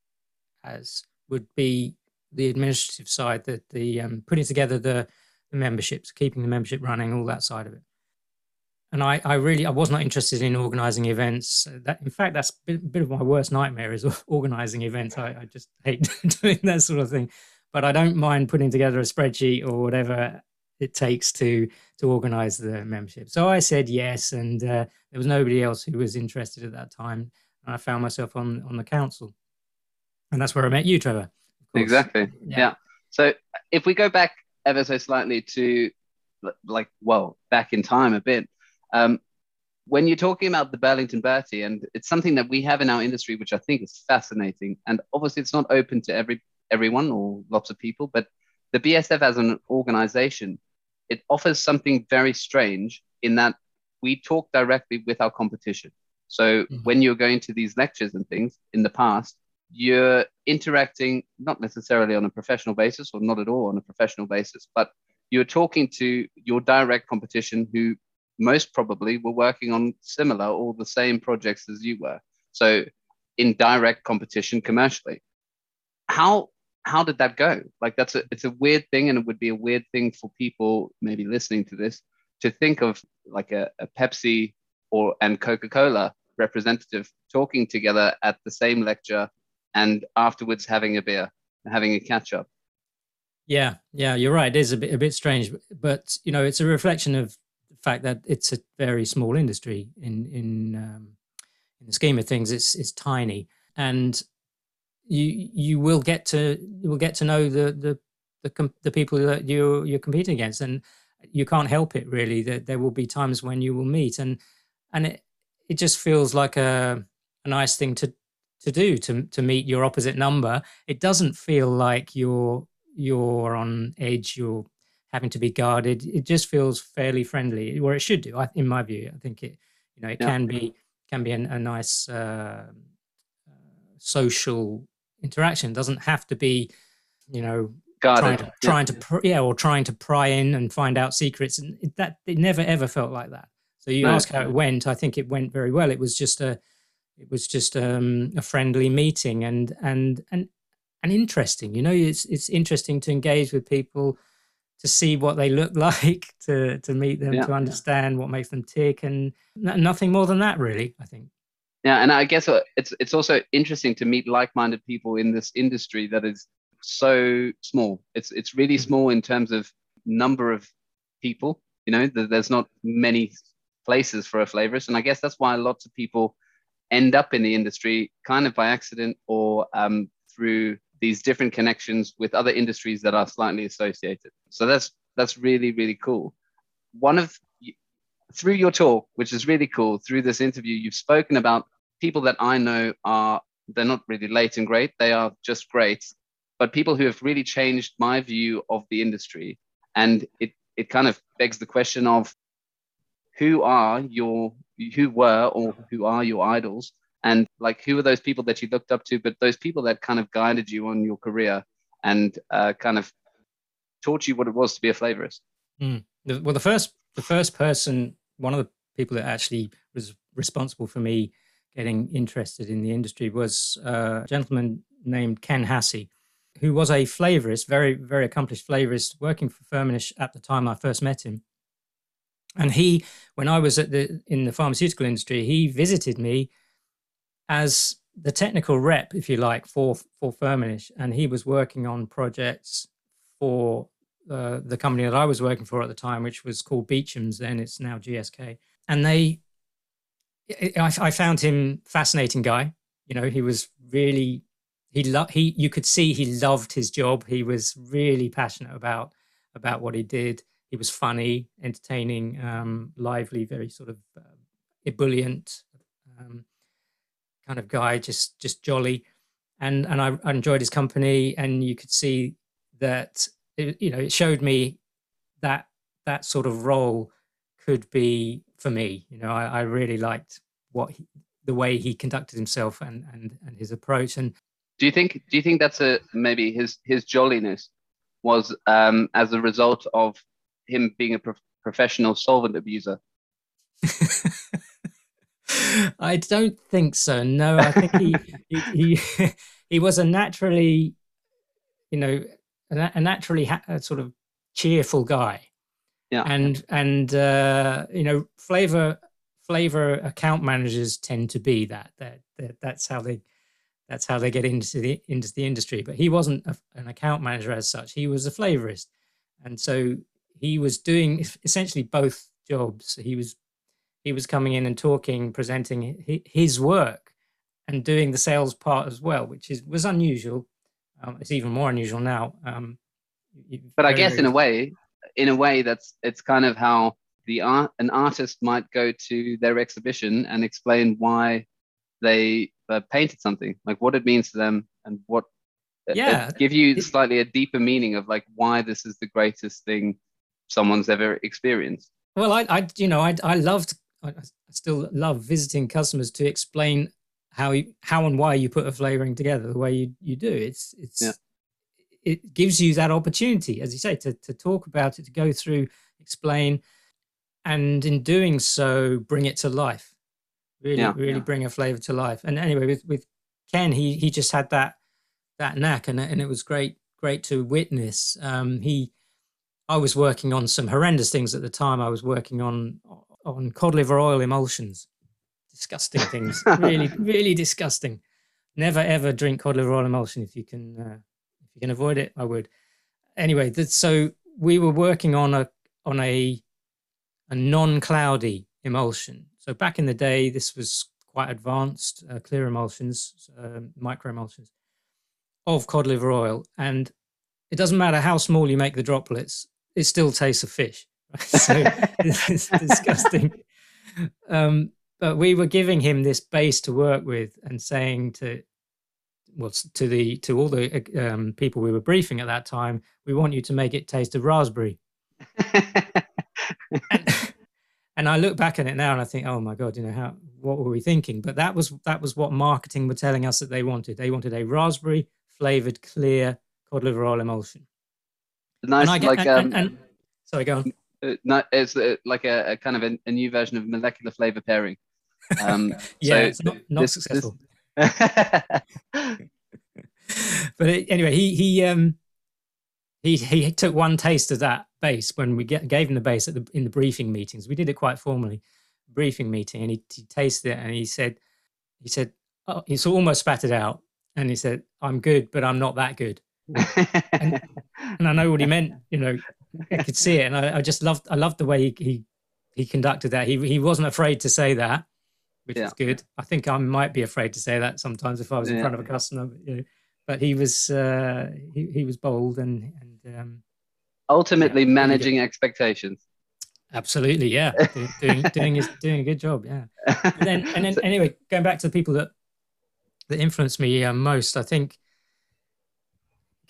as would be the administrative side, the the um, putting together the, the memberships, keeping the membership running, all that side of it. And I, I really, I was not interested in organising events. That, in fact, that's a bit, of my worst nightmare is organising events. I, I just hate doing that sort of thing. But I don't mind putting together a spreadsheet or whatever it takes to to organise the membership. So I said yes, and uh, there was nobody else who was interested at that time. And I found myself on on the council, and that's where I met you, Trevor. Exactly. Yeah. yeah. So if we go back ever so slightly to like well back in time a bit um, when you're talking about the burlington bertie and it's something that we have in our industry which i think is fascinating and obviously it's not open to every everyone or lots of people but the bsf as an organization it offers something very strange in that we talk directly with our competition so mm-hmm. when you're going to these lectures and things in the past you're interacting not necessarily on a professional basis or not at all on a professional basis, but you're talking to your direct competition who most probably were working on similar or the same projects as you were. So in direct competition commercially. How how did that go? Like that's a it's a weird thing and it would be a weird thing for people maybe listening to this to think of like a, a Pepsi or and Coca-Cola representative talking together at the same lecture and afterwards having a beer, having a catch up. Yeah, yeah, you're right. It is a bit a bit strange, but you know, it's a reflection of fact that it's a very small industry in in um, in the scheme of things. It's it's tiny, and you you will get to you will get to know the the the, the people that you you're competing against, and you can't help it really. That there will be times when you will meet, and and it it just feels like a a nice thing to to do to to meet your opposite number. It doesn't feel like you're you're on edge. You're having to be guarded. It just feels fairly friendly, or it should do. in my view, I think it you know it yeah. can be can be a, a nice uh, social interaction. It doesn't have to be you know guarded. trying to, trying to pr- yeah or trying to pry in and find out secrets and it, that it never ever felt like that so you no. ask how it went i think it went very well it was just a it was just um, a friendly meeting and and and and interesting. You know, it's it's interesting to engage with people, to see what they look like, to to meet them, yeah. to understand what makes them tick, and n- nothing more than that, really. I think. Yeah, and I guess uh, it's it's also interesting to meet like-minded people in this industry that is so small. It's it's really mm-hmm. small in terms of number of people. You know, there's not many places for a flavorist, and I guess that's why lots of people end up in the industry kind of by accident or um, through these different connections with other industries that are slightly associated. So that's that's really really cool. One of through your talk, which is really cool, through this interview, you've spoken about people that I know are they're not really late and great, they are just great, but people who have really changed my view of the industry. And it it kind of begs the question of who are your who were or who are your idols and like who are those people that you looked up to but those people that kind of guided you on your career and uh, kind of taught you what it was to be a flavorist mm. well the first the first person one of the people that actually was responsible for me getting interested in the industry was uh, a gentleman named ken hassey who was a flavorist very very accomplished flavorist working for firmenich at the time i first met him and he, when I was at the in the pharmaceutical industry, he visited me as the technical rep, if you like, for for Firmenich, and he was working on projects for uh, the company that I was working for at the time, which was called Beecham's. Then it's now GSK, and they, I, I found him fascinating guy. You know, he was really he loved he you could see he loved his job. He was really passionate about about what he did he was funny, entertaining, um, lively, very sort of uh, ebullient um, kind of guy, just just jolly, and and I, I, enjoyed his company, and you could see that it, you know it showed me that that sort of role could be for me. You know, I, I really liked what he, the way he conducted himself and and and his approach. And do you think do you think that's a maybe his his jolliness was um, as a result of him being a pro- professional solvent abuser? I don't think so. No, I think he he, he, he was a naturally you know, a, naturally ha- a sort of cheerful guy. Yeah. And and uh, you know, flavor flavor account managers tend to be that. That, that that's how they that's how they get into the into the industry. But he wasn't a, an account manager as such. He was a flavorist, and so he was doing essentially both jobs. He was he was coming in and talking, presenting his work, and doing the sales part as well, which is was unusual. Um, it's even more unusual now. Um, but I guess in a way, in a way, that's it's kind of how the art an artist might go to their exhibition and explain why they uh, painted something, like what it means to them and what uh, yeah give you slightly a deeper meaning of like why this is the greatest thing someone's ever experienced. Well, I, I you know, I, I loved, I still love visiting customers to explain how you, how and why you put a flavoring together the way you, you do. It's, it's, yeah. it gives you that opportunity, as you say, to, to talk about it, to go through, explain, and in doing so, bring it to life really yeah, really yeah. bring a flavor to life and anyway with with ken he he just had that that knack and, and it was great great to witness um he i was working on some horrendous things at the time i was working on on cod liver oil emulsions. Disgusting things. Really really disgusting. Never ever drink cod liver oil emulsion. If you can uh, if you can avoid it i would. Anyway that, so we were working on a on a a non-cloudy emulsion. So back in the day, this was quite advanced, uh, clear emulsions, uh, micro emulsions of cod liver oil. And it doesn't matter how small you make the droplets, it still tastes of fish. so it's disgusting. Um, but we were giving him this base to work with and saying to well to the to all the um, people we were briefing at that time we want you to make it taste of raspberry and, and I look back at it now and I think, oh my god, you know how what were we thinking? But that was that was what marketing were telling us that they wanted. They wanted a raspberry flavored clear cod liver oil emulsion. Nice, and like and, um, and, sorry, go on. Uh, not, it's like a, a, kind of a, a, new version of molecular flavor pairing. Um, yeah, so it's not, not this, successful. This... but it, anyway, he he um he he took one taste of that base when we get, gave him the base at the, in the briefing meetings. We did it quite formally, briefing meeting, and he, he tasted it and he said, he said, oh, he sort of almost spat it out, and he said, "I'm good, but I'm not that good." and, and, I know what he meant. You know, I could see it, and I, I just loved, I loved the way he, he, he conducted that. He he wasn't afraid to say that, which yeah. is good. I think I might be afraid to say that sometimes if I was in yeah. front of a customer. You know, but he was uh, he he was bold and and um, ultimately yeah, managing really expectations. Absolutely, yeah, doing doing his, doing a good job, yeah. And then and then anyway, going back to the people that that influenced me uh, most, I think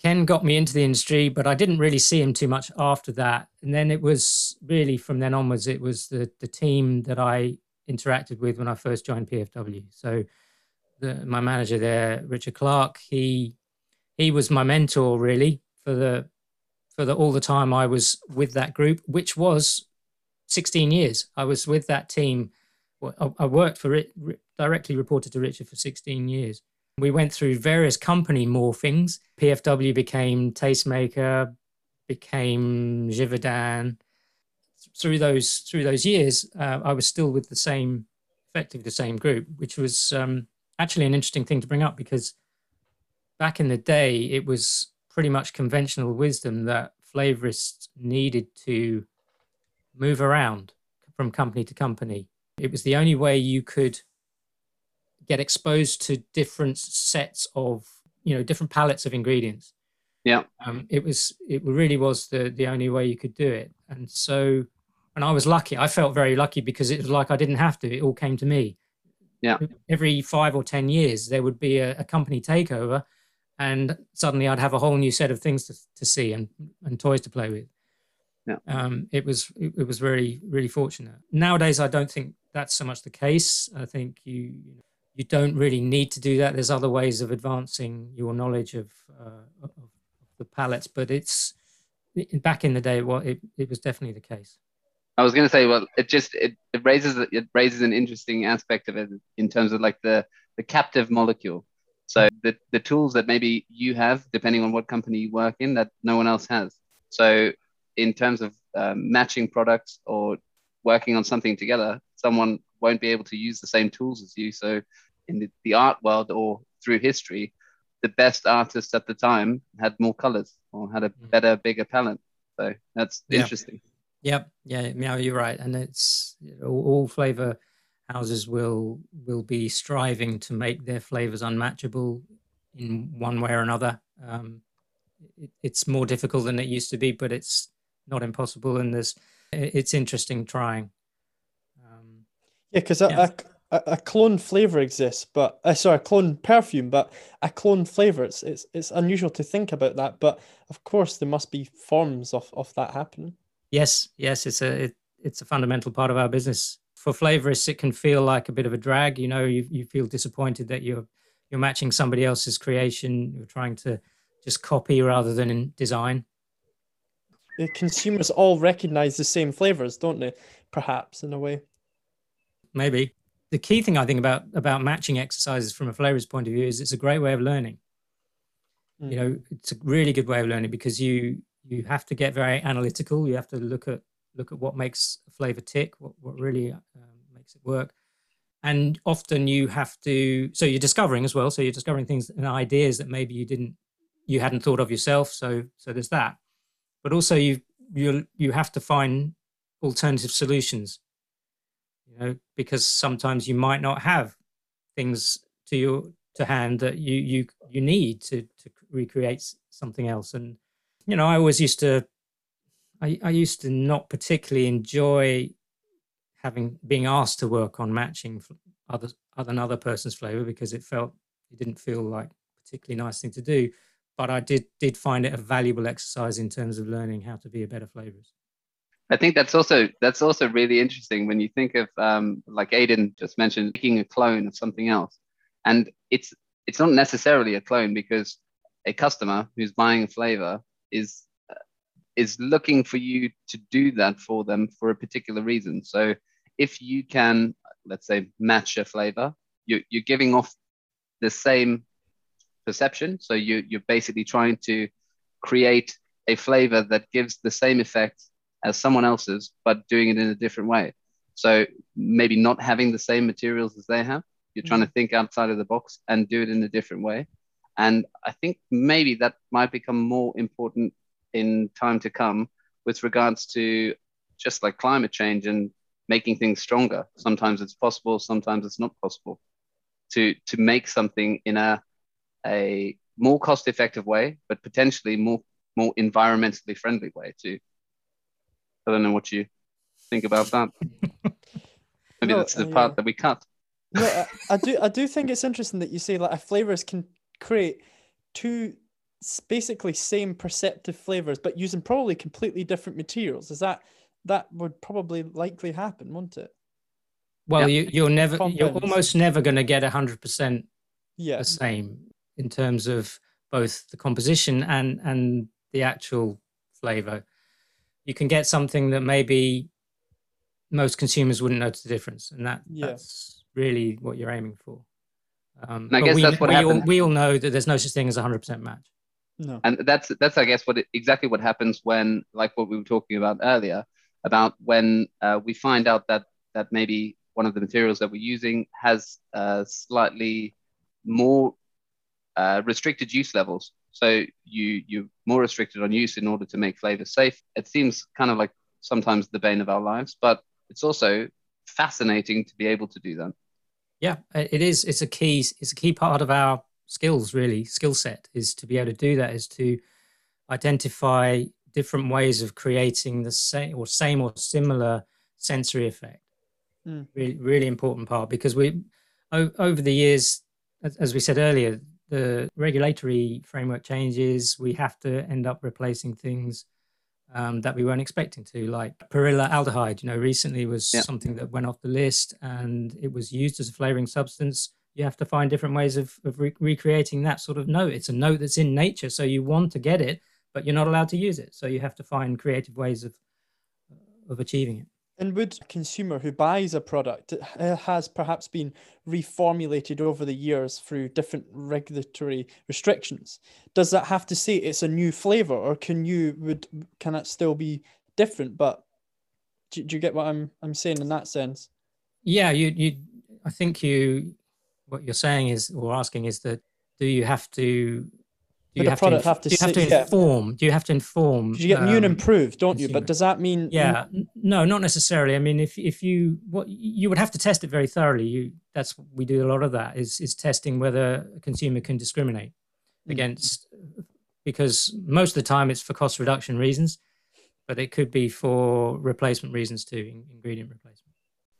Ken got me into the industry, but I didn't really see him too much after that. And then it was really from then onwards, it was the the team that I interacted with when I first joined PFW. So the, my manager there, Richard Clark, he he was my mentor really for the for the, all the time I was with that group, which was 16 years. I was with that team. I worked for it, directly reported to Richard for 16 years. We went through various company morphings. PFW became Tastemaker, became Givaudan. Through those through those years, uh, I was still with the same, effectively the same group, which was um, actually an interesting thing to bring up because back in the day, it was pretty much conventional wisdom that flavorists needed to move around from company to company. It was the only way you could get exposed to different sets of, you know, different palettes of ingredients. Yeah. Um, it was, it really was the, the only way you could do it. And so, and I was lucky. I felt very lucky because it was like I didn't have to. It all came to me. Yeah. Every five or 10 years, there would be a, a company takeover and suddenly I'd have a whole new set of things to, to see and, and toys to play with. Yeah. Um, it was it, it, was really really fortunate. Nowadays, I don't think that's so much the case. I think you you don't really need to do that. There's other ways of advancing your knowledge of, uh, of the palettes, but it's back in the day. Well, it, it was definitely the case. I was going to say, well, it just it, it raises it raises an interesting aspect of it in terms of like the the captive molecule So the, the tools that maybe you have, depending on what company you work in, that no one else has. So in terms of um, matching products or working on something together, someone won't be able to use the same tools as you. So in the, the art world or through history, the best artists at the time had more colors or had a mm. better, bigger palette. So that's yeah. interesting. Yep. Yeah. Yeah. You're right. And it's all, all flavor houses will will be striving to make their flavors unmatchable in one way or another. Um, it, it's more difficult than it used to be, but it's not impossible. And there's it's interesting trying. Um, yeah, because yeah. A, a, clone flavor exists, but uh, sorry, a clone perfume, but a clone flavor. It's it's it's unusual to think about that, but of course there must be forms of of that happening. Yes, yes, it's a it, it's a fundamental part of our business. For flavorists, it can feel like a bit of a drag. You know, you you feel disappointed that you're you're matching somebody else's creation. You're trying to just copy rather than in design. The consumers all recognize the same flavors, don't they? Perhaps in a way. Maybe the key thing I think about about matching exercises from a flavor's point of view is it's a great way of learning. Mm. You know, it's a really good way of learning because you you have to get very analytical. You have to look at look at what makes a flavor tick, what what really um, makes it work, and often you have to. So you're discovering as well. So you're discovering things and ideas that maybe you didn't you hadn't thought of yourself. So so there's that, but also you you you have to find alternative solutions. Know, because sometimes you might not have things to your to hand that you you you need to to recreate something else and you know, I always used to, I, I used to not particularly enjoy having being asked to work on matching other other another person's flavor because it felt it didn't feel like particularly nice thing to do. But I did did find it a valuable exercise in terms of learning how to be a better flavorist. I think that's also that's also really interesting when you think of um, like Aidan just mentioned making a clone of something else, and it's it's not necessarily a clone because a customer who's buying a flavor is is looking for you to do that for them for a particular reason. So if you can, let's say, match a flavor, you're, you're giving off the same perception. So you, you're basically trying to create a flavor that gives the same effect as someone else's, but doing it in a different way. So maybe not having the same materials as they have. You're trying to mm. think outside of the box and do it in a different way. And I think maybe that might become more important in time to come with regards to just like climate change and making things stronger. Sometimes it's possible, sometimes it's not possible to to make something in a a more cost effective way, but potentially more more environmentally friendly way too. I don't know what you think about that. Maybe no, that's the uh, part yeah. that we cut. no, I, I, do. I do think it's interesting that you say like a flavors can create two basically same perceptive flavors, but using probably completely different materials. Is that that would probably likely happen, won't it? Well, yeah. you, you're never, Compounds. you're almost never going to get hundred percent yeah. the same in terms of both the composition and and the actual flavor. You can get something that maybe most consumers wouldn't notice the difference, and that yeah. that's really what you're aiming for. Um, I guess we, that's what we happens. All, we all know that there's no such thing as a 100% match. No. And that's that's I guess what it, exactly what happens when like what we were talking about earlier about when uh, we find out that that maybe one of the materials that we're using has uh, slightly more uh, restricted use levels. So you you're more restricted on use in order to make flavor safe. It seems kind of like sometimes the bane of our lives, but it's also fascinating to be able to do that. Yeah, it is. It's a key. It's a key part of our skills, really. Skill set is to be able to do that. Is to identify different ways of creating the same or same or similar sensory effect. Mm. Really, really important part because we over the years, as we said earlier, the regulatory framework changes. We have to end up replacing things um, that we weren't expecting to, like perilla aldehyde. You know, recently was yeah. something that went off the list, and it was used as a flavoring substance. You have to find different ways of, of re- recreating that sort of note. It's a note that's in nature, so you want to get it, but you're not allowed to use it. So you have to find creative ways of of achieving it. And would a consumer who buys a product that has perhaps been reformulated over the years through different regulatory restrictions, does that have to say it's a new flavor, or can you would can it still be different? But do, do you get what I'm I'm saying in that sense? Yeah, you you. I think you. What you're saying is, or asking is that do you have to do you, have to, have to, do you have to inform? Do you have to inform? You get um, new and improved, don't consumer. you? But does that mean? Yeah, no, not necessarily. I mean, if if you what you would have to test it very thoroughly. You that's we do a lot of that is is testing whether a consumer can discriminate mm. against because most of the time it's for cost reduction reasons, but it could be for replacement reasons too, ingredient replacement.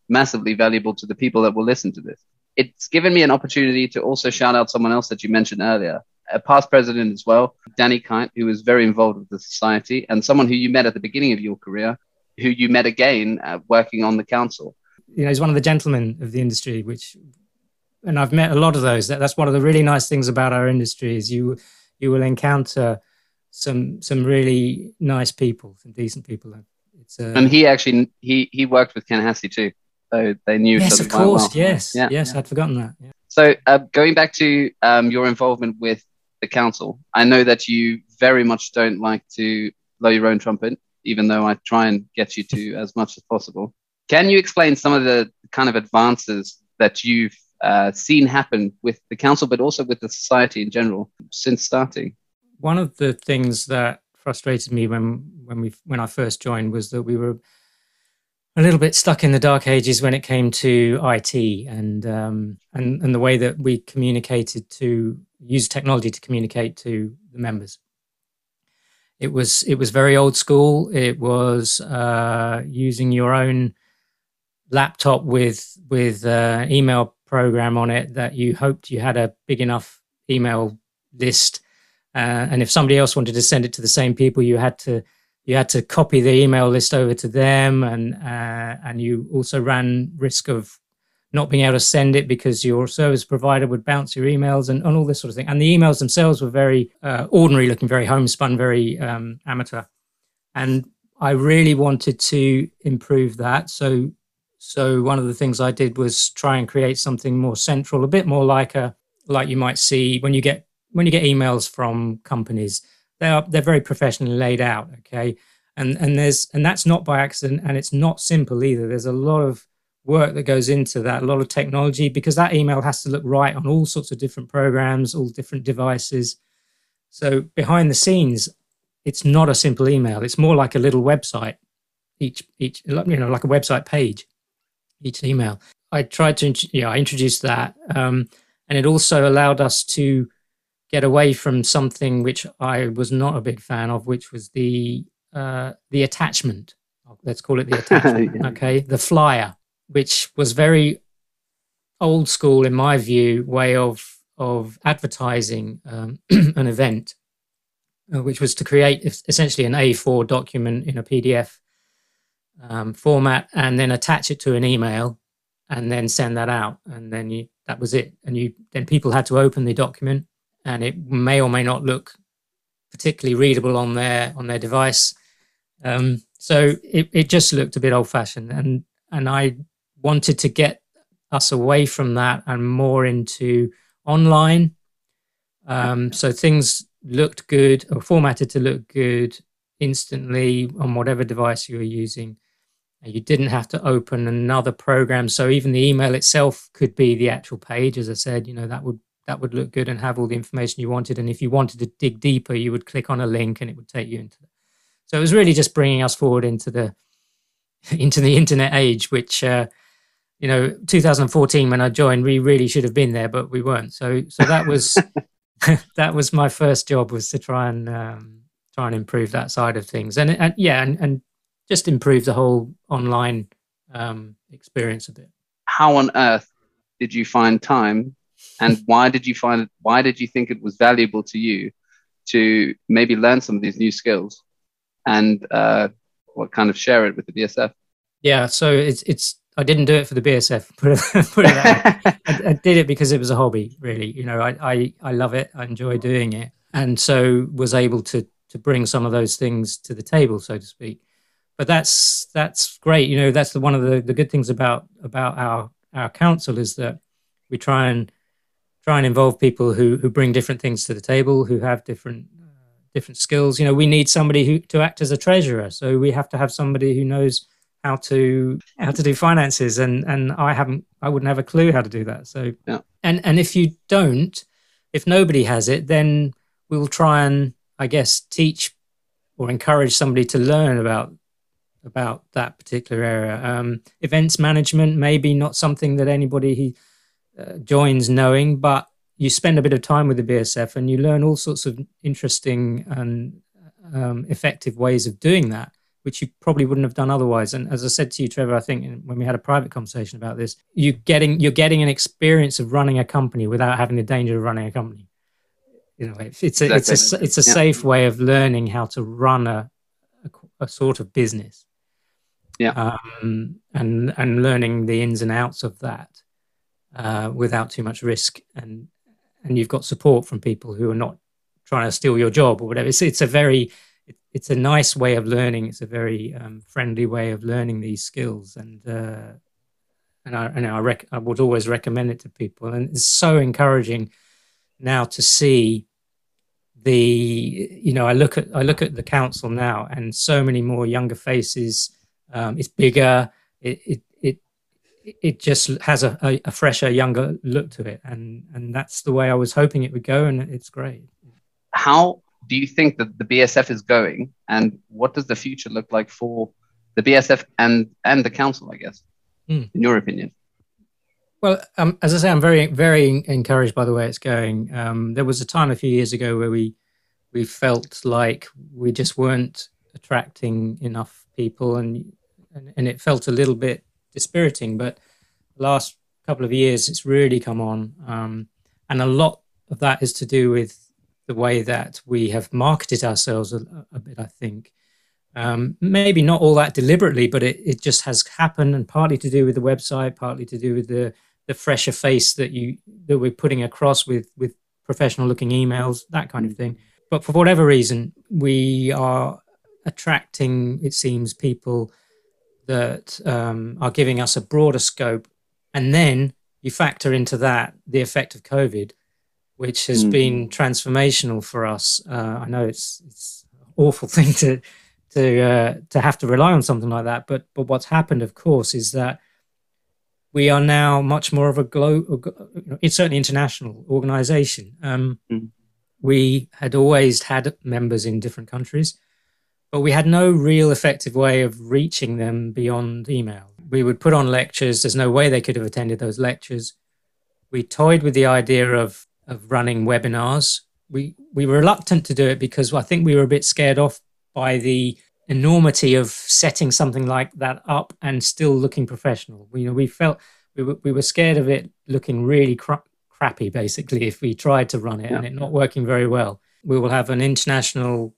Massively valuable to the people that will listen to this. It's given me an opportunity to also shout out someone else that you mentioned earlier, a past president as well, Danny Kite, who was very involved with the society, and someone who you met at the beginning of your career, who you met again uh, working on the council. You know, he's one of the gentlemen of the industry, which, and I've met a lot of those. That, that's one of the really nice things about our industry is you you will encounter some some really nice people, some decent people. It's, uh, and he actually he he worked with Ken Hassey too, so they knew. Yes, of course. Well. Yes, yeah. yes, I'd forgotten that. Yeah. So uh, going back to um, your involvement with the council. I know that you very much don't like to blow your own trumpet, even though I try and get you to as much as possible. Can you explain some of the kind of advances that you've uh, seen happen with the council, but also with the society in general since starting? One of the things that frustrated me when when we when I first joined was that we were a little bit stuck in the dark ages when it came to IT and um, and and the way that we communicated to use technology to communicate to the members. It was it was very old school. It was uh, using your own laptop with with uh, email program on it that you hoped you had a big enough email list, uh, and if somebody else wanted to send it to the same people, you had to you had to copy the email list over to them, and uh, and you also ran risk of not being able to send it because your service provider would bounce your emails and, and all this sort of thing. And the emails themselves were very uh, ordinary looking, very homespun, very um, amateur. And I really wanted to improve that. So, so one of the things I did was try and create something more central, a bit more like a like you might see when you get when you get emails from companies they are they're very professionally laid out okay and and there's and that's not by accident and it's not simple either there's a lot of work that goes into that a lot of technology because that email has to look right on all sorts of different programs all different devices so behind the scenes it's not a simple email it's more like a little website each each you know like a website page each email i tried to yeah i introduced that um, and it also allowed us to get away from something which I was not a big fan of, which was the uh, the attachment. Let's call it the attachment. yeah. Okay, the flyer, which was very old school in my view way of of advertising um, an event, uh, which was to create essentially an A4 document in a PDF um, format and then attach it to an email and then send that out. And then you that was it. And you then people had to open the document and it may or may not look particularly readable on their on their device. Um, so it, it just looked a bit old fashioned, and and I wanted to get us away from that and more into online. Um, so things looked good or formatted to look good instantly on whatever device you were using. You didn't have to open another program. So even the email itself could be the actual page. As I said, you know, that would that would look good and have all the information you wanted. And if you wanted to dig deeper, you would click on a link and it would take you into it. So it was really just bringing us forward into the into the internet age, which uh, you know, 2014 when I joined, we really should have been there, but we weren't. So so that was that was my first job was to try and um, try and improve that side of things, and, and yeah, and, and just improve the whole online um, experience a bit. How on earth did you find time and why did you find it why did you think it was valuable to you to maybe learn some of these new skills and uh, what kind of share it with the BSF? Yeah, so it's it's I didn't do it for the BSF. Put it, put it I, I, did it because it was a hobby, really. You know, I, I I love it. I enjoy doing it, and so was able to to bring some of those things to the table, so to speak. but that's that's great. You know, that's the, one of the, the good things about about our our council is that we try and try and involve people who who bring different things to the table, who have different uh, different skills. You know, we need somebody who to act as a treasurer, so we have to have somebody who knows how to how to do finances, and and I haven't I wouldn't have a clue how to do that. So Yeah. and and if you don't, if nobody has it, then we'll try and I guess teach or encourage somebody to learn about about that particular area. Um, events management maybe not something that anybody uh, joins knowing, but you spend a bit of time with the BSF and you learn all sorts of interesting and um, effective ways of doing that, which you probably wouldn't have done otherwise. And as I said to you, Trevor, I think when we had a private conversation about this, you getting you're getting an experience of running a company without having the danger of running a company. You know, it's, it's a it's a it's a Yeah. safe way of learning how to run a a, a sort of business. Yeah. Um, and and learning the ins and outs of that uh, without too much risk, and and you've got support from people who are not trying to steal your job or whatever. It's it's a very it's a nice way of learning. It's a very um, friendly way of learning these skills, and uh, and I and I, rec- I would always recommend it to people. And it's so encouraging now to see the you know I look at I look at the council now, and so many more younger faces. Um, it's bigger. It it it just has a, a fresher, younger look to it, and and that's the way I was hoping it would go, and it's great. How do you think that the BSF is going, and what does the future look like for the BSF and and the council? I guess, Hmm. in your opinion. Well, um, as I say, I'm very, very encouraged by the way it's going. Um, there was a time a few years ago where we we felt like we just weren't attracting enough people, and and, and it felt a little bit dispiriting. But the last couple of years, it's really come on, um, and a lot of that is to do with the way that we have marketed ourselves a, a bit. I think. Um, maybe not all that deliberately, but it, it just has happened, and partly to do with the website, partly to do with the the fresher face that you that we're putting across with with professional looking emails that kind of thing but for whatever reason we are attracting it seems people that um, are giving us a broader scope and then you factor into that the effect of covid which has Mm. been transformational for us uh, i know it's it's an awful thing to to uh, to have to rely on something like that but but what's happened of course is that we are now much more of a global, it's certainly international organization. Um, Mm. We had always had members in different countries, but we had no real effective way of reaching them beyond email. We would put on lectures. There's no way they could have attended those lectures. We toyed with the idea of, of running webinars. We, we were reluctant to do it because I think we were a bit scared off by the enormity of setting something like that up and still looking professional. We, you know, we felt we were, we were scared of it looking really cra- crappy, basically, if we tried to run it and it not working very well. We will have an international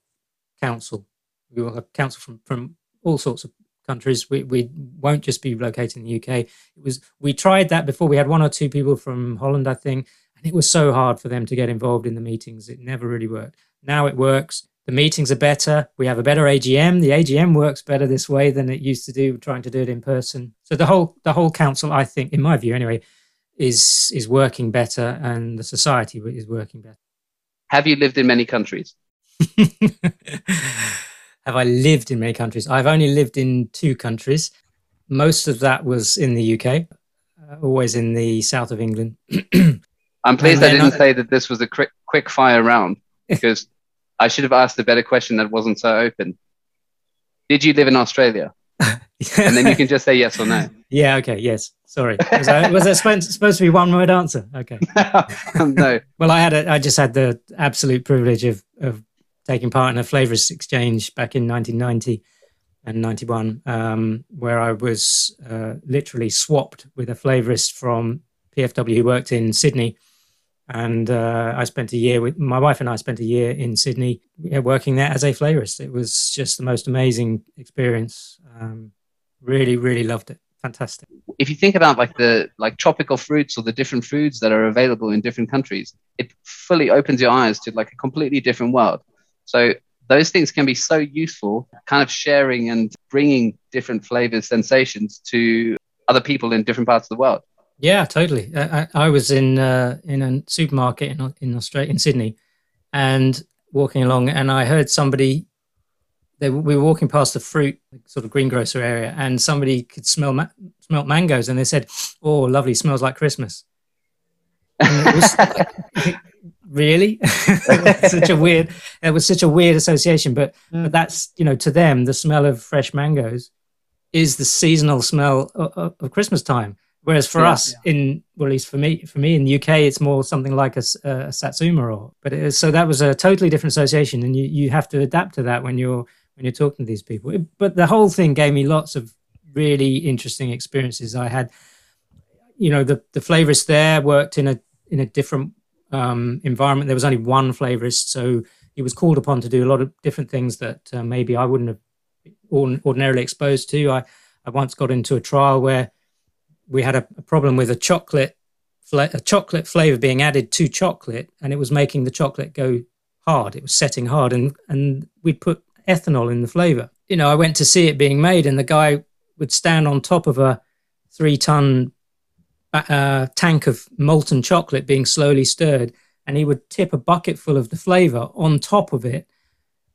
council. We will have council from, from all sorts of countries. We, we won't just be located in the UK. It was we tried that before. We had one or two people from Holland, I think, and it was so hard for them to get involved in the meetings. It never really worked. Now it works the meetings are better. We have a better AGM. The AGM works better this way than it used to do, trying to do it in person. So the whole the whole council, I think, in my view anyway, is is working better, and the society is working better. Have you lived in many countries? have I lived in many countries? I've only lived in two countries. Most of that was in the UK, uh, always in the south of England. I'm pleased I didn't I- say that this was a quick quick fire round because I should have asked a better question that wasn't so open. Did you live in Australia? And then you can just say yes or no. yeah, okay, yes. Sorry. Was, I, was that supposed, supposed to be one word answer? Okay. no. Well, I had a, I just had the absolute privilege of of taking part in a flavorist exchange back in 1990 and 91, um, where I was uh, literally swapped with a flavorist from PFW who worked in Sydney, and uh, I spent a year with my wife and I spent a year in Sydney working there as a flavorist. It was just the most amazing experience. Um, really, really loved it. Fantastic. If you think about like the like tropical fruits or the different foods that are available in different countries, it fully opens your eyes to like a completely different world. So those things can be so useful, kind of sharing and bringing different flavors, sensations to other people in different parts of the world. Yeah, totally. I, I was in uh, in a supermarket in in Australia in Sydney, and walking along, and I heard somebody. They, we were walking past the fruit sort of greengrocer area, and somebody could smell ma- smell mangoes, and they said, "Oh, lovely, smells like Christmas." Was, really, such a weird. It was such a weird association, but mm. but that's you know to them the smell of fresh mangoes is the seasonal smell of, of Christmas time. Whereas for yeah, us, yeah. in well, at least for me, for me in the UK, it's more something like a, a satsuma or. But so that was a totally different association, and you, you have to adapt to that when you're when you're talking to these people. It, but the whole thing gave me lots of really interesting experiences. I had, you know, the the flavorist there worked in a in a different um, environment. There was only one flavorist, so he was called upon to do a lot of different things that uh, maybe I wouldn't have ordinarily exposed to. I I once got into a trial where we had a, a problem with a chocolate a chocolate flavor being added to chocolate and it was making the chocolate go hard. It was setting hard and and we'd put ethanol in the flavor. You know i went to see it being made and the guy would stand on top of a three ton uh, tank of molten chocolate being slowly stirred and he would tip a bucket full of the flavor on top of it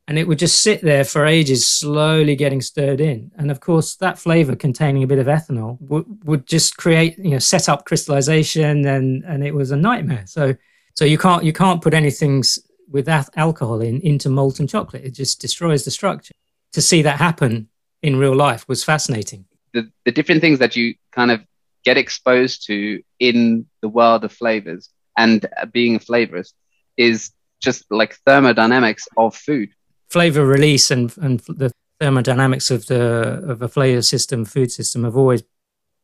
and it would just sit there for ages, slowly getting stirred in. And of course, that flavor containing a bit of ethanol would, would just create, you know, set up crystallization, and and it was a nightmare. So so you can't you can't put anything with alcohol in into molten chocolate. It just destroys the structure. To see that happen in real life was fascinating. The the different things that you kind of get exposed to in the world of flavors and being a flavorist is just like thermodynamics of food flavor release and and the thermodynamics of the of a flavor system, food system, have always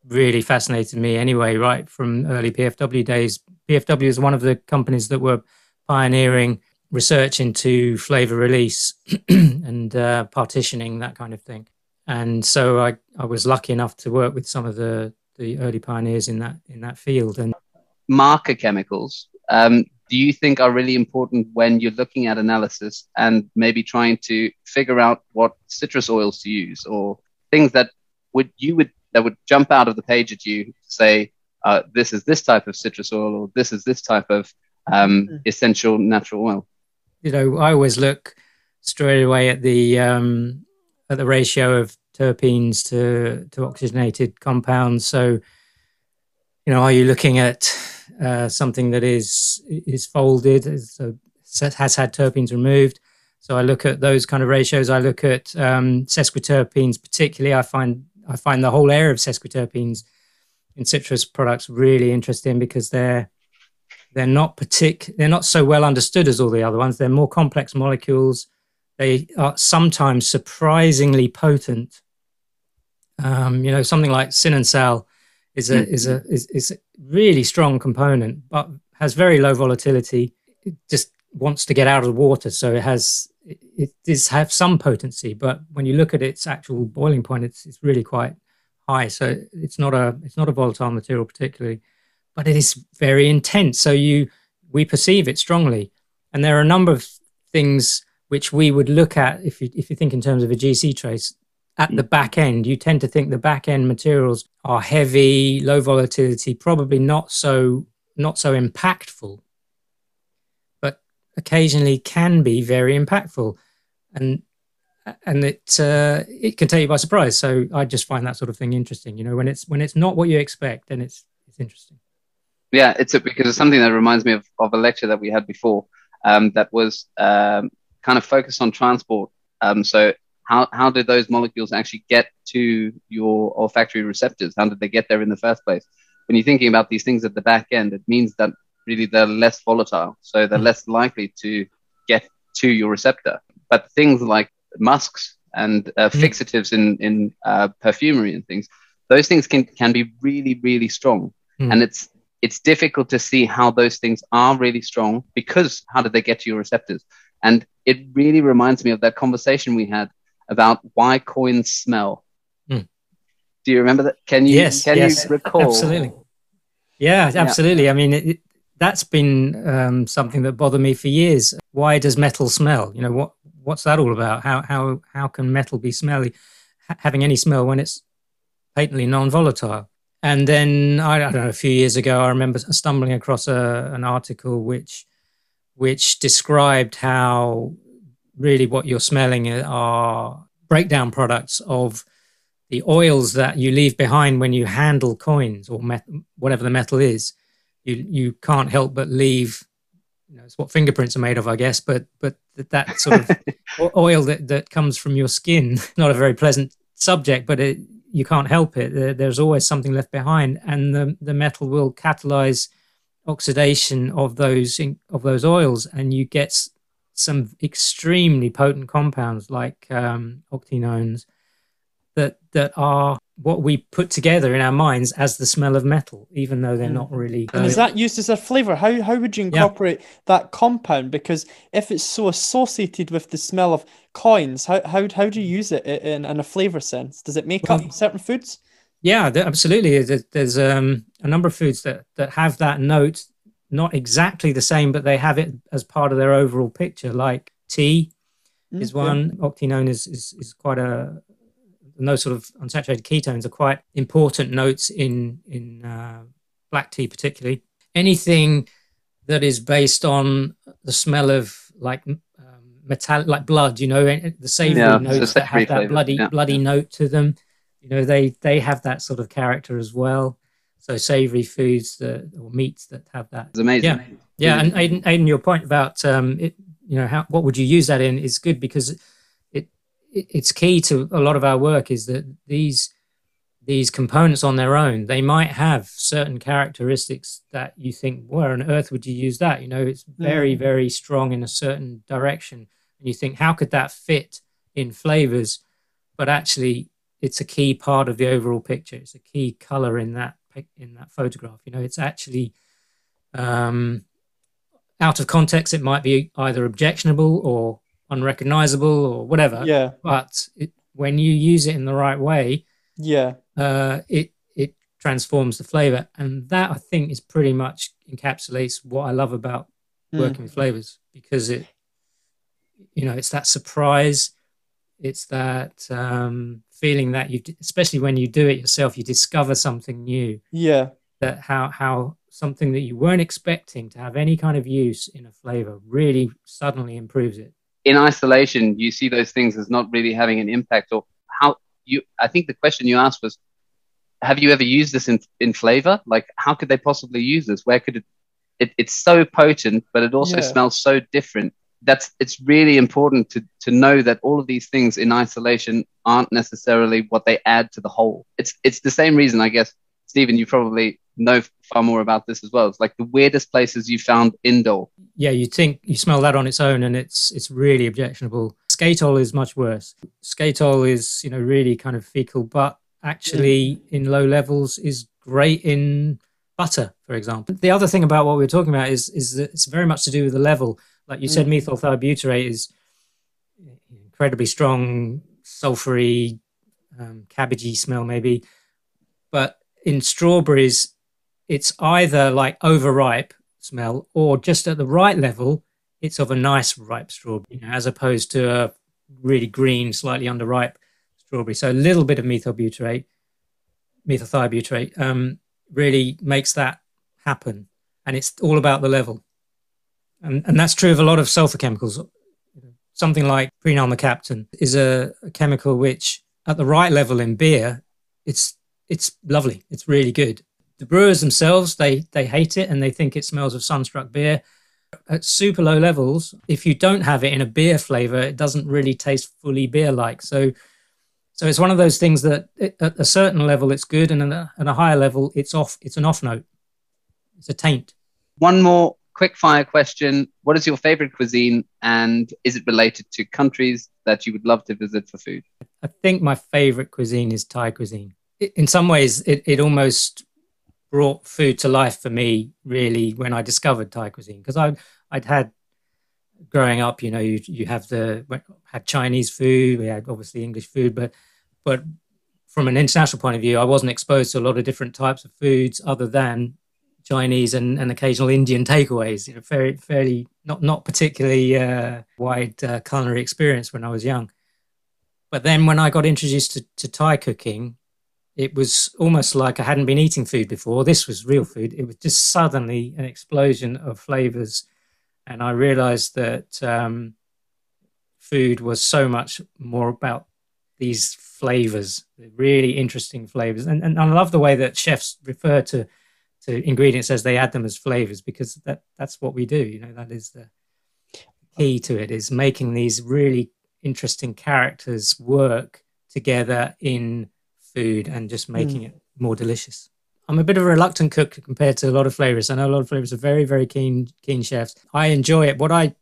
really fascinated me. Anyway, right from early PFW days, PFW is one of the companies that were pioneering research into flavor release and uh, partitioning, that kind of thing. And so I, I was lucky enough to work with some of the, the early pioneers in that in that field. And marker chemicals. Um, do you think are really important when you're looking at analysis and maybe trying to figure out what citrus oils to use or things that would you would that would jump out of the page at you say uh, this is this type of citrus oil or this is this type of um, mm. essential natural oil you know i always look straight away at the um, at the ratio of terpenes to to oxygenated compounds so you know are you looking at uh, something that is is folded, so has had terpenes removed. So I look at those kind of ratios. I look at um, sesquiterpenes, particularly. I find I find the whole area of sesquiterpenes in citrus products really interesting because they're they're not partic- they're not so well understood as all the other ones. They're more complex molecules. They are sometimes surprisingly potent. Um, you know, something like sal is a hmm. is a is, is a really strong component, but has very low volatility. It just wants to get out of the water, so it has it, it does have some potency. But when you look at its actual boiling point, it's it's really quite high. So it's not a it's not a volatile material particularly, but it is very intense. So you we perceive it strongly, and there are a number of things which we would look at if you if you think in terms of a GC trace at the back end, you tend to think the back end materials are heavy, low volatility, probably not so not so impactful, but occasionally can be very impactful, and and it uh, it can take you by surprise. So I just find that sort of thing interesting. You know, when it's when it's not what you expect, then it's it's interesting. Yeah, it's a, because it's something that reminds me of, of a lecture that we had before um, that was um, kind of focused on transport. Um, so how, how did those molecules actually get to your olfactory receptors? How did they get there in the first place? When you're thinking about these things at the back end, it means that really they're less volatile. So they're mm. less likely to get to your receptor. But things like musks and uh, mm. fixatives in, in uh, perfumery and things, those things can, can be really, really strong. Mm. And it's, it's difficult to see how those things are really strong because how did they get to your receptors? And it really reminds me of that conversation we had about why coins smell. Mm. Do you remember that? Can you yes, can yes, you recall? Absolutely. Yeah, absolutely. Yeah. I mean, it, that's been um, something that bothered me for years. Why does metal smell? You know, what what's that all about? How how how can metal be smelly, having any smell when it's patently non-volatile? And then I, I don't know, a few years ago, I remember stumbling across a, an article which which described how really what you're smelling are breakdown products of the oils that you leave behind when you handle coins or met- whatever the metal is. You you can't help but leave. You know, it's what fingerprints are made of, I guess. But but that, that sort of oil that that comes from your skin, not a very pleasant subject, but it, you can't help it. There's always something left behind, and the the metal will catalyze oxidation of those of those oils, and you get some extremely potent compounds like um, octenones that that are what we put together in our minds as the smell of metal, even though they're not really. And is that used as a flavor? How how would you incorporate yeah. that compound? Because if it's so associated with the smell of coins, how how how do you use it in, in a flavor sense? Does it make well, up certain foods? Yeah, absolutely. There's um, a number of foods that that have that note, not exactly the same, but they have it as part of their overall picture. Like tea mm, is one. Yeah. Octenone is, is is quite a those sort of unsaturated ketones are quite important notes in in uh, black tea, particularly. Anything that is based on the smell of like um, metallic, like blood, you know, the savory yeah, notes that have that bloody yeah. bloody note to them. You know, they they have that sort of character as well. So savory foods that or meats that have that. It's amazing. Yeah, yeah. And Aidan, Aidan your point about um, it, you know, how what would you use that in is good because it—it's key to a lot of our work is that these these components on their own they might have certain characteristics that you think where on earth would you use that you know it's very mm. very strong in a certain direction and you think how could that fit in flavors but actually it's a key part of the overall picture it's a key color in that in that photograph you know it's actually um, out of context it might be either objectionable or unrecognizable or whatever. Yeah. But it, when you use it in the right way, yeah, uh, it it transforms the flavor, and that I think is pretty much encapsulates what I love about mm. working with flavors because it, you know, it's that surprise, it's that um, feeling that you, especially when you do it yourself, you discover something new. Yeah. That how how something that you weren't expecting to have any kind of use in a flavor really suddenly improves it in isolation, you see those things as not really having an impact. Or how you, I think the question you asked was, have you ever used this in, in flavor? Like, how could they possibly use this? Where could it, it it's so potent, but it also yeah. smells so different. That's it's really important to to know that all of these things in isolation aren't necessarily what they add to the whole. It's it's the same reason, I guess, Stephen, you probably know far more about this as well. It's like the weirdest places you found indole. Yeah, you think you smell that on its own, and it's it's really objectionable. Skatole is much worse. Skatole is you know really kind of fecal, but actually in low levels is great in butter, for example. The other thing about what we are talking about is is that it's very much to do with the level. Like you said, mm. methyl thiobutyrate is incredibly strong, sulfury, um, cabbagey smell maybe, but in strawberries it's either like overripe smell or just at the right level, it's of a nice ripe strawberry, you know, as opposed to a really green, slightly underripe strawberry. So a little bit of methyl butyrate, methyl thiobutyrate, um, really makes that happen. And it's all about the level. And, and that's true of a lot of sulfur chemicals. Something like prenyl mercaptan is a, a chemical which, at the right level in beer, it's it's lovely. It's really good. The brewers themselves they they hate it and they think it smells of sunstruck beer. At super low levels if you don't have it in a beer flavor it doesn't really taste fully beer like so so it's one of those things that it, at a certain level it's good and at a, at a higher level it's off it's an off note. It's a taint. One more quick fire question. What is your favorite cuisine and is it related to countries that you would love to visit for food? I think my favorite cuisine is thai cuisine. In some ways it, it almost brought food to life for me really when I discovered Thai cuisine because I I'd had growing up, you know, you you have the had Chinese food, we had obviously English food, but but from an international point of view, I wasn't exposed to a lot of different types of foods other than Chinese and, and occasional Indian takeaways. You know, very fairly not not particularly uh, wide uh, culinary experience when I was young. But then when I got introduced to, to Thai cooking, it was almost like I hadn't been eating food before. This was real food. It was just suddenly an explosion of flavors, and I realized that um, food was so much more about these flavors, really interesting flavors. And, and I love the way that chefs refer to to ingredients as they add them as flavors because that that's what we do. You know, that is the key to it is making these really interesting characters work together in food and just making mm. it more delicious. I'm a bit of a reluctant cook compared to a lot of flavors. I know a lot of flavors are very, very keen, keen chefs. I enjoy it. What I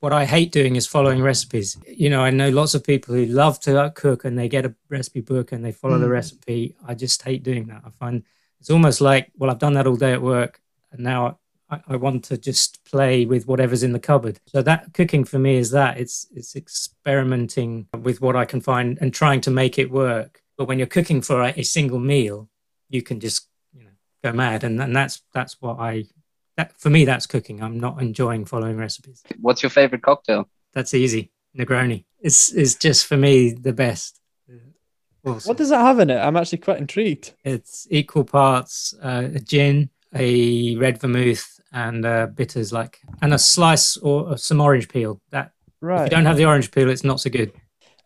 what I hate doing is following recipes. You know, I know lots of people who love to cook and they get a recipe book and they follow mm. the recipe. I just hate doing that. I find it's almost like, well, I've done that all day at work and now I, I want to just play with whatever's in the cupboard. So that cooking for me is that it's it's experimenting with what I can find and trying to make it work. But when you're cooking for a, a single meal, you can just you know go mad, and, and that's that's what I that for me that's cooking. I'm not enjoying following recipes. What's your favorite cocktail? That's easy. Negroni. It's is just for me the best. Awesome. What does it have in it? I'm actually quite intrigued. It's equal parts uh, a gin, a red vermouth, and uh, bitters like, and a slice or some orange peel. That right. If you don't have the orange peel, it's not so good.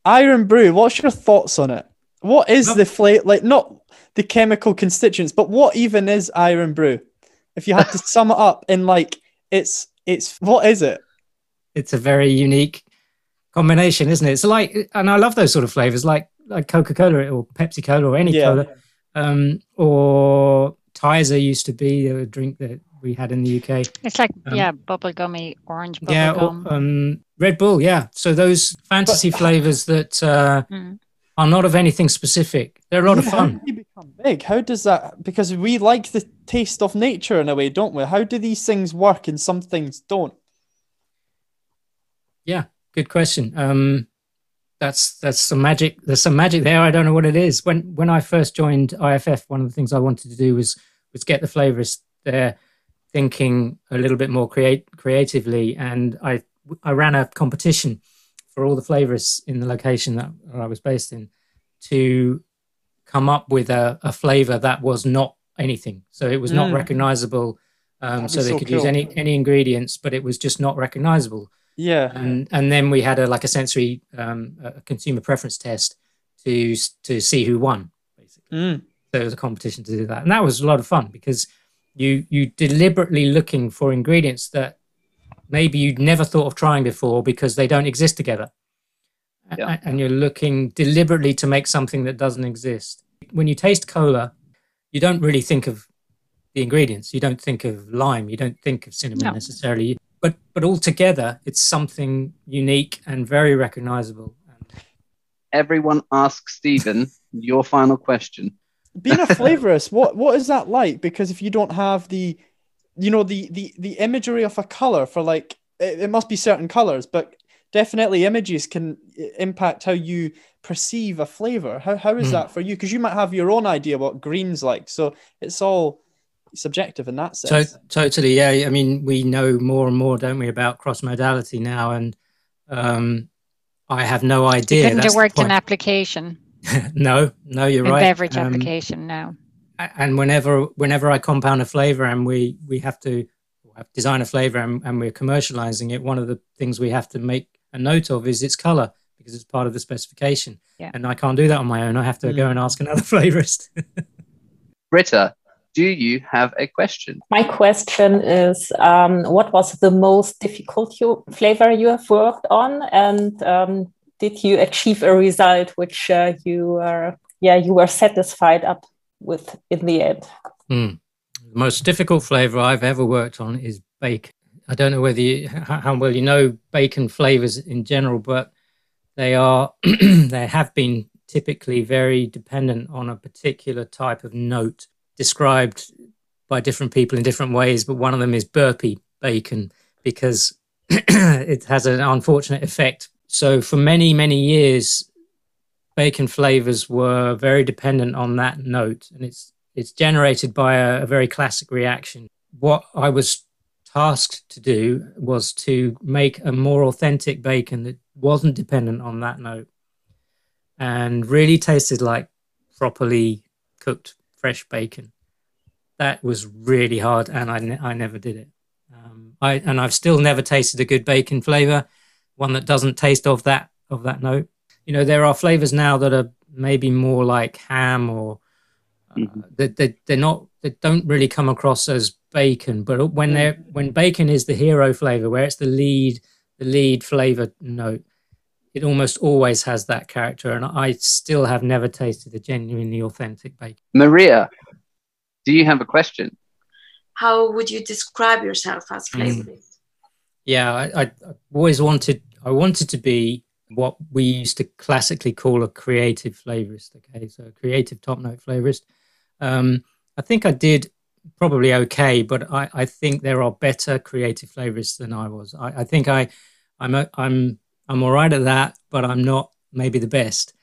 Irn-Bru. What's your thoughts on it? What is the flavor? Like not the chemical constituents, but what even is Irn-Bru? If you had to sum it up in like it's it's what is it? It's a very unique combination, isn't it? It's like, and I love those sort of flavors, like like Coca Cola or Pepsi Cola or any yeah. cola, um, or Tizer used to be a drink that we had in the UK. It's like um, yeah, bubblegummy orange bubble yeah, gum. Or, um, Red Bull, yeah. So those fantasy but, flavors that uh, mm. are not of anything specific. They're a lot yeah, of fun. How do become big? How does that? Because we like the taste of nature in a way, don't we? How do these things work and some things don't? Yeah, good question. Um, that's that's some magic. There's some magic there. I don't know what it is. When when I first joined IFF, one of the things I wanted to do was was get the flavors there, thinking a little bit more create creatively, and I I ran a competition for all the flavors in the location that I was based in to come up with a, a flavor that was not anything. So it was mm. not recognizable. Um, so they so could cool. use any any ingredients, but it was just not recognizable. Yeah. And and then we had a like a sensory um, a consumer preference test to to see who won, basically. Mm. So it was a competition to do that, and that was a lot of fun because you you deliberately looking for ingredients that maybe you'd never thought of trying before because they don't exist together. Yeah. And you're looking deliberately to make something that doesn't exist. When you taste cola, you don't really think of the ingredients. You don't think of lime. You don't think of cinnamon no. necessarily but but altogether it's something unique and very recognizable. Everyone ask stephen your final question. Being a flavorist. What what is that like? Because if you don't have the you know the the the imagery of a color for like it, it must be certain colors but definitely images can impact how you perceive a flavor how, how is mm. that for you? Because you might have your own idea what green's like so it's all subjective in that sense. So, totally, yeah. I mean, we know more and more, don't we, about cross modality now, and um, I have no idea. couldn't have worked in application. no, no, you're in right. Beverage um, application now. And whenever, whenever I compound a flavor, and we we have to design a flavor, and, and we're commercializing it, one of the things we have to make a note of is its color because it's part of the specification. Yeah. And I can't do that on my own. I have to mm. go and ask another flavorist. Britta, do you have a question? My question is um, what was the most difficult you, flavor you have worked on? And um, did you achieve a result which uh, you were, yeah, you were satisfied up with in the end? Mm. The most difficult flavor I've ever worked on is bacon. I don't know whether you, how well you know bacon flavors in general, but they are they have been typically very dependent on a particular type of note described by different people in different ways, but one of them is burpee bacon because it has an unfortunate effect. So for many, many years, bacon flavors were very dependent on that note, and it's it's generated by a, a very classic reaction. What I was tasked to do was to make a more authentic bacon that wasn't dependent on that note and really tasted like properly cooked fresh bacon. That was really hard, and I, ne- I never did it. Um, I and I've still never tasted a good bacon flavor, one that doesn't taste of that of that note. You know, there are flavors now that are maybe more like ham or uh, mm-hmm. that they, they're not they don't really come across as bacon but when they're when bacon is the hero flavor where it's the lead the lead flavor note it almost always has that character and i still have never tasted a genuinely authentic bacon maria do you have a question how would you describe yourself as flavorist mm. yeah I, I always wanted i wanted to be what we used to classically call a creative flavorist. Okay, so a creative top note flavorist. Um, I think I did probably okay, but I, I think there are better creative flavorists than I was. I, I think I, I'm a, I'm I'm all right at that, but I'm not maybe the best.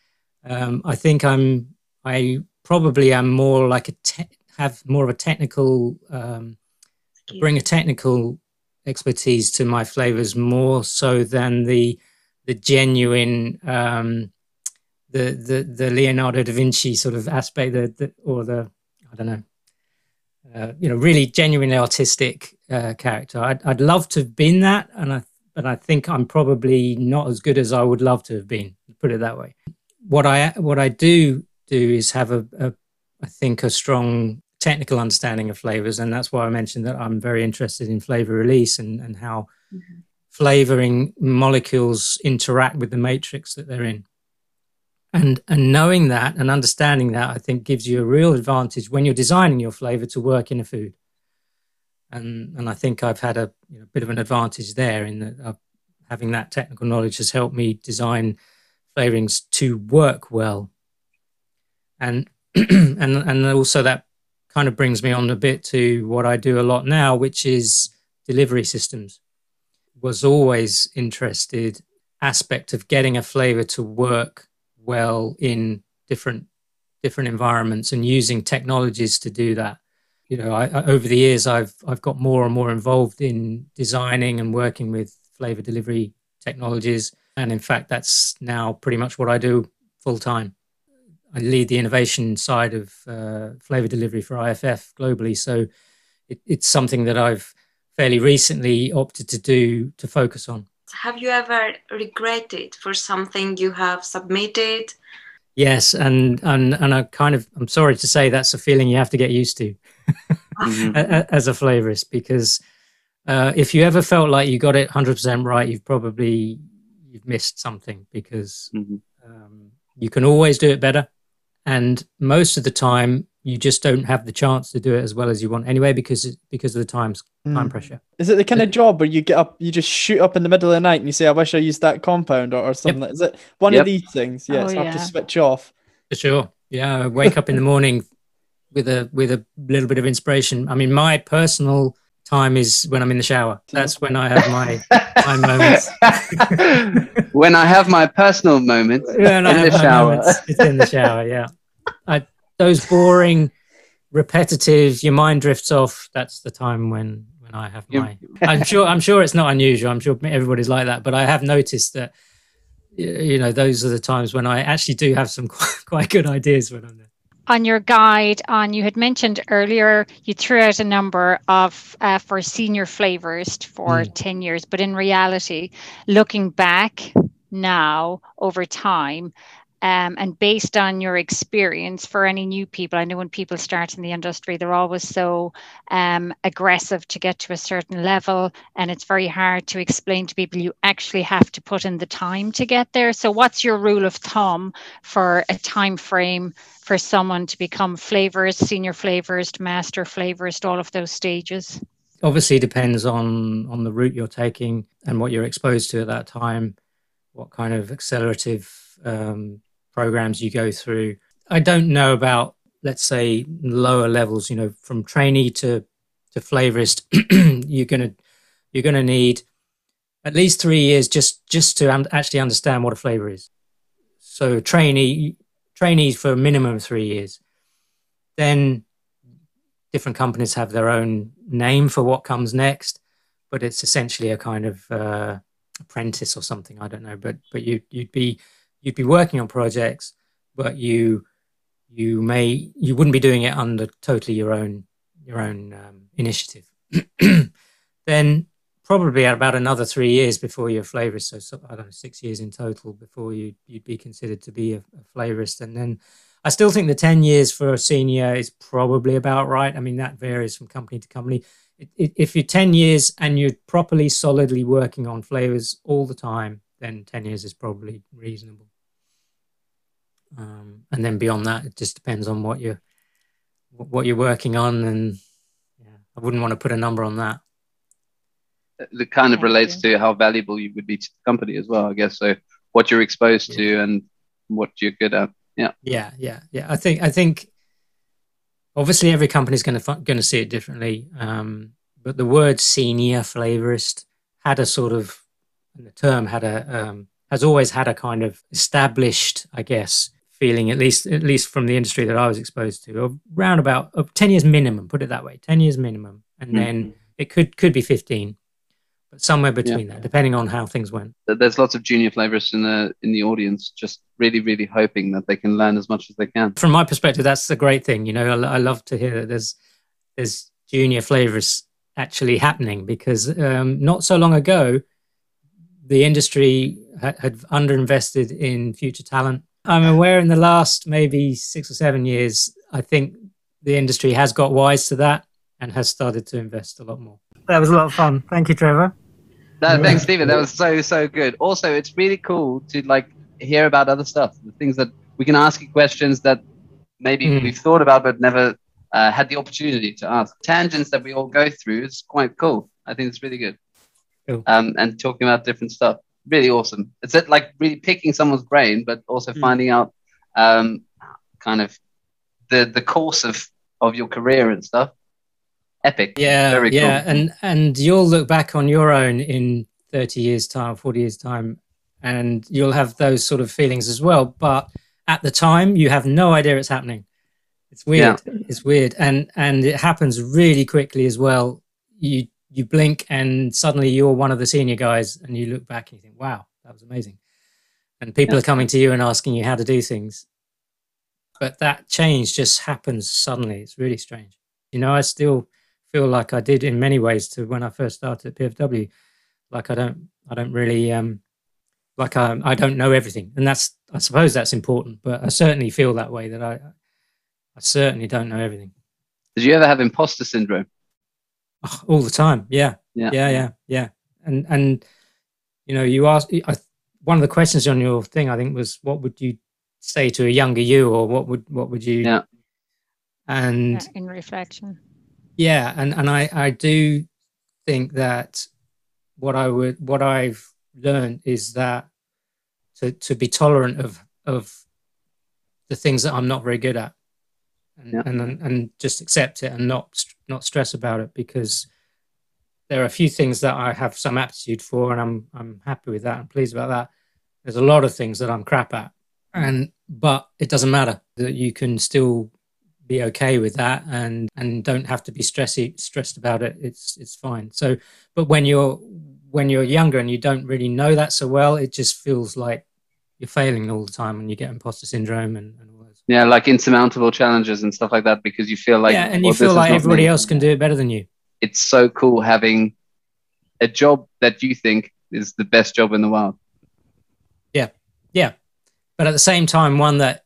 Um, I think I'm I probably am more like a te- have more of a technical um, bring a technical expertise to my flavors more so than the the genuine um, the the the Leonardo da Vinci sort of aspect, the, the or the I don't know, uh, you know, really genuinely artistic uh, character. I'd I'd love to have been that, and I but I think I'm probably not as good as I would love to have been. Put it that way. What I what I do do is have a, a I think a strong technical understanding of flavors, and that's why I mentioned that I'm very interested in flavor release and and how. Mm-hmm flavoring molecules interact with the matrix that they're in. And, and knowing that and understanding that, I think, gives you a real advantage when you're designing your flavor to work in a food. And, and I think I've had a you know, bit of an advantage there in that having that technical knowledge has helped me design flavorings to work well. And, and, and also that kind of brings me on a bit to what I do a lot now, which is delivery systems was always interested aspect of getting a flavor to work well in different different environments and using technologies to do that you know I, I, over the years i've i've got more and more involved in designing and working with flavor delivery technologies and in fact that's now pretty much what i do full time i lead the innovation side of uh, flavor delivery for iff globally so it, it's something that i've fairly recently opted to do to focus on. Have you ever regretted for something you have submitted? Yes, and and and I kind of I'm sorry to say that's a feeling you have to get used to mm-hmm. as a flavorist because uh, if you ever felt like you got it 100% right, you've probably you've missed something because mm-hmm. um, you can always do it better, and most of the time you just don't have the chance to do it as well as you want anyway because because of the times mm. time pressure. Is it the kind of job where you get up, you just shoot up in the middle of the night and you say, "I wish I used that compound" or, or something? Yep. Is it one yep. of these things? Yeah, oh, it's hard yeah. to switch off. For sure. Yeah, I wake up in the morning with a with a little bit of inspiration. I mean, my personal time is when I'm in the shower. That's when I have my my moments. when I have my personal moments in the shower. Moments, it's in the shower. Yeah. I those boring, repetitive, your mind drifts off. That's the time when when I have my. I'm sure. I'm sure it's not unusual. I'm sure everybody's like that. But I have noticed that you know those are the times when I actually do have some quite, quite good ideas when I'm there on your guide on you had mentioned earlier you threw out a number of uh, for senior flavors for mm. 10 years but in reality looking back now over time um, and based on your experience for any new people i know when people start in the industry they're always so um, aggressive to get to a certain level and it's very hard to explain to people you actually have to put in the time to get there so what's your rule of thumb for a time frame for someone to become flavorist senior flavorist master flavorist all of those stages obviously depends on on the route you're taking and what you're exposed to at that time what kind of accelerative um, programs you go through. I don't know about, let's say, lower levels. You know, from trainee to to flavorist, you're gonna you're gonna need at least three years just just to actually understand what a flavor is. So trainee trainees for a minimum of three years. Then different companies have their own name for what comes next, but it's essentially a kind of uh, apprentice or something. I don't know, but but you you'd be you'd be working on projects, but you you may you wouldn't be doing it under totally your own your own um, initiative. then probably about another three years before you're a flavorist. So, so, I don't know, six years in total before you you'd be considered to be a, a flavorist, and then I still think the 10 years for a senior is probably about right. I mean, that varies from company to company. It, it, if you're 10 years and you're properly, solidly working on flavors all the time, then 10 years is probably reasonable. Um, and then beyond that, it just depends on what you're what you're working on, and yeah, I wouldn't want to put a number on that. It kind of relates to how valuable you would be to the company as well, I guess. So what you're exposed yeah. to and what you're good at. Yeah. Yeah, yeah, yeah. I think I think obviously every company is going to going to see it differently. Um, but the word senior flavorist had a sort of the term had a um, has always had a kind of established, I guess, feeling at least at least from the industry that I was exposed to, around about of ten years minimum. Put it that way, ten years minimum, and mm-hmm. then it could could be fifteen but somewhere between yeah. that, depending on how things went. There's lots of junior flavorists in the in the audience, just really, really hoping that they can learn as much as they can. From my perspective, that's the great thing. You know, I, I love to hear that there's there's junior flavorists actually happening because um, not so long ago, the industry had, had underinvested in future talent. I'm aware in the last maybe six or seven years, I think the industry has got wise to that and has started to invest a lot more. That was a lot of fun. Thank you, Trevor. No, thanks, Stephen. That was so so good. Also, it's really cool to like hear about other stuff, the things that we can ask you questions that maybe mm. we've thought about but never uh, had the opportunity to ask. Tangents that we all go through is quite cool. I think it's really good. Cool. Um, and talking about different stuff, really awesome. It's like really picking someone's brain, but also mm. finding out um, kind of the the course of of your career and stuff epic. Yeah, Very yeah, cool. and and you'll look back on your own in thirty years' time, forty years' time, and you'll have those sort of feelings as well. But at the time, you have no idea it's happening. It's weird. Yeah. It's weird, and and it happens really quickly as well. You you blink, and suddenly you're one of the senior guys, and you look back and you think, "Wow, that was amazing." And people yeah. are coming to you and asking you how to do things. But that change just happens suddenly. It's really strange. You know, I still feel like I did in many ways to when I first started at PFW. Like I don't, I don't really, um, like I, I don't know everything, and that's, I suppose that's important. But I certainly feel that way that I, I certainly don't know everything. Did you ever have imposter syndrome? Oh, all the time. Yeah. Yeah. Yeah. Yeah. Yeah. And and you know, you asked I, one of the questions on your thing. I think was, what would you say to a younger you, or what would what would you? Yeah. And in reflection yeah and and i i do think that what i would what i've learned is that to to be tolerant of of the things that i'm not very good at and yeah. and, and just accept it and not not stress about it because there are a few things that i have some aptitude for and i'm i'm happy with that and pleased about that there's a lot of things that i'm crap at and but it doesn't matter that you can still be okay with that and and don't have to be stressy stressed about it it's it's fine. So but when you're when you're younger and you don't really know that so well it just feels like you're failing all the time and you get imposter syndrome and, and all those. Yeah like insurmountable challenges and stuff like that because you feel like yeah and you well, feel like everybody else can do it better than you. It's so cool having a job that you think is the best job in the world. Yeah yeah. But at the same time one that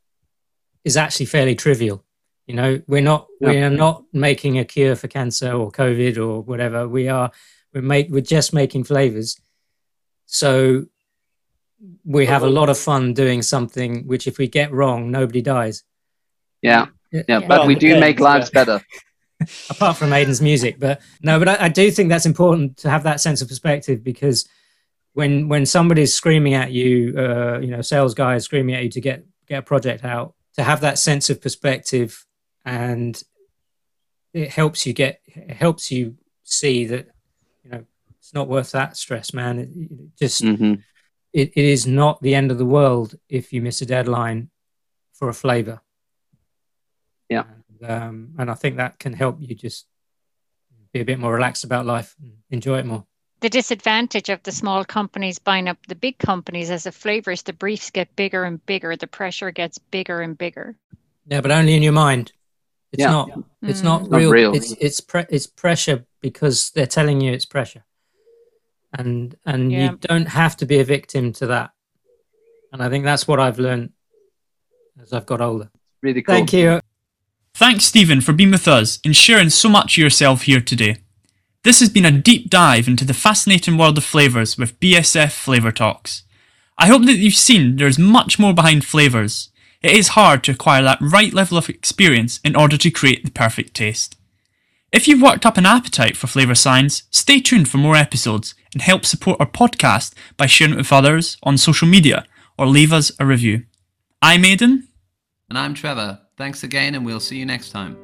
is actually fairly trivial you know, we're not yeah. we are not making a cure for cancer or COVID or whatever. We are we're make we're just making flavors. So we have a lot of fun doing something which if we get wrong, nobody dies. Yeah. Yeah, yeah. but well, we do make lives better. Apart from Aidan's music. But no, but I, I do think that's important to have that sense of perspective because when when somebody's screaming at you, uh, you know, sales guy is screaming at you to get get a project out, to have that sense of perspective and it helps you get it helps you see that you know it's not worth that stress man it, it just mm-hmm. it, it is not the end of the world if you miss a deadline for a flavor yeah um, and I think that can help you just be a bit more relaxed about life and enjoy it more. The disadvantage of the small companies buying up the big companies as a flavors, the briefs get bigger and bigger, the pressure gets bigger and bigger. Yeah, but only in your mind. It's Yeah. not. It's Mm. not It's not real. real. It's it's pre- it's pressure because they're telling you it's pressure, and and Yeah. you don't have to be a victim to that. And I think that's what I've learned as I've got older. Really cool. Thank you. Thanks, Stephen, for being with us and sharing so much of yourself here today. This has been a deep dive into the fascinating world of flavours with BSF Flavour Talks. I hope that you've seen there is much more behind flavours. It is hard to acquire that right level of experience in order to create the perfect taste. If you've worked up an appetite for flavour science, stay tuned for more episodes and help support our podcast by sharing it with others on social media or leave us a review. I'm Aidan. And I'm Trevor. Thanks again, and we'll see you next time.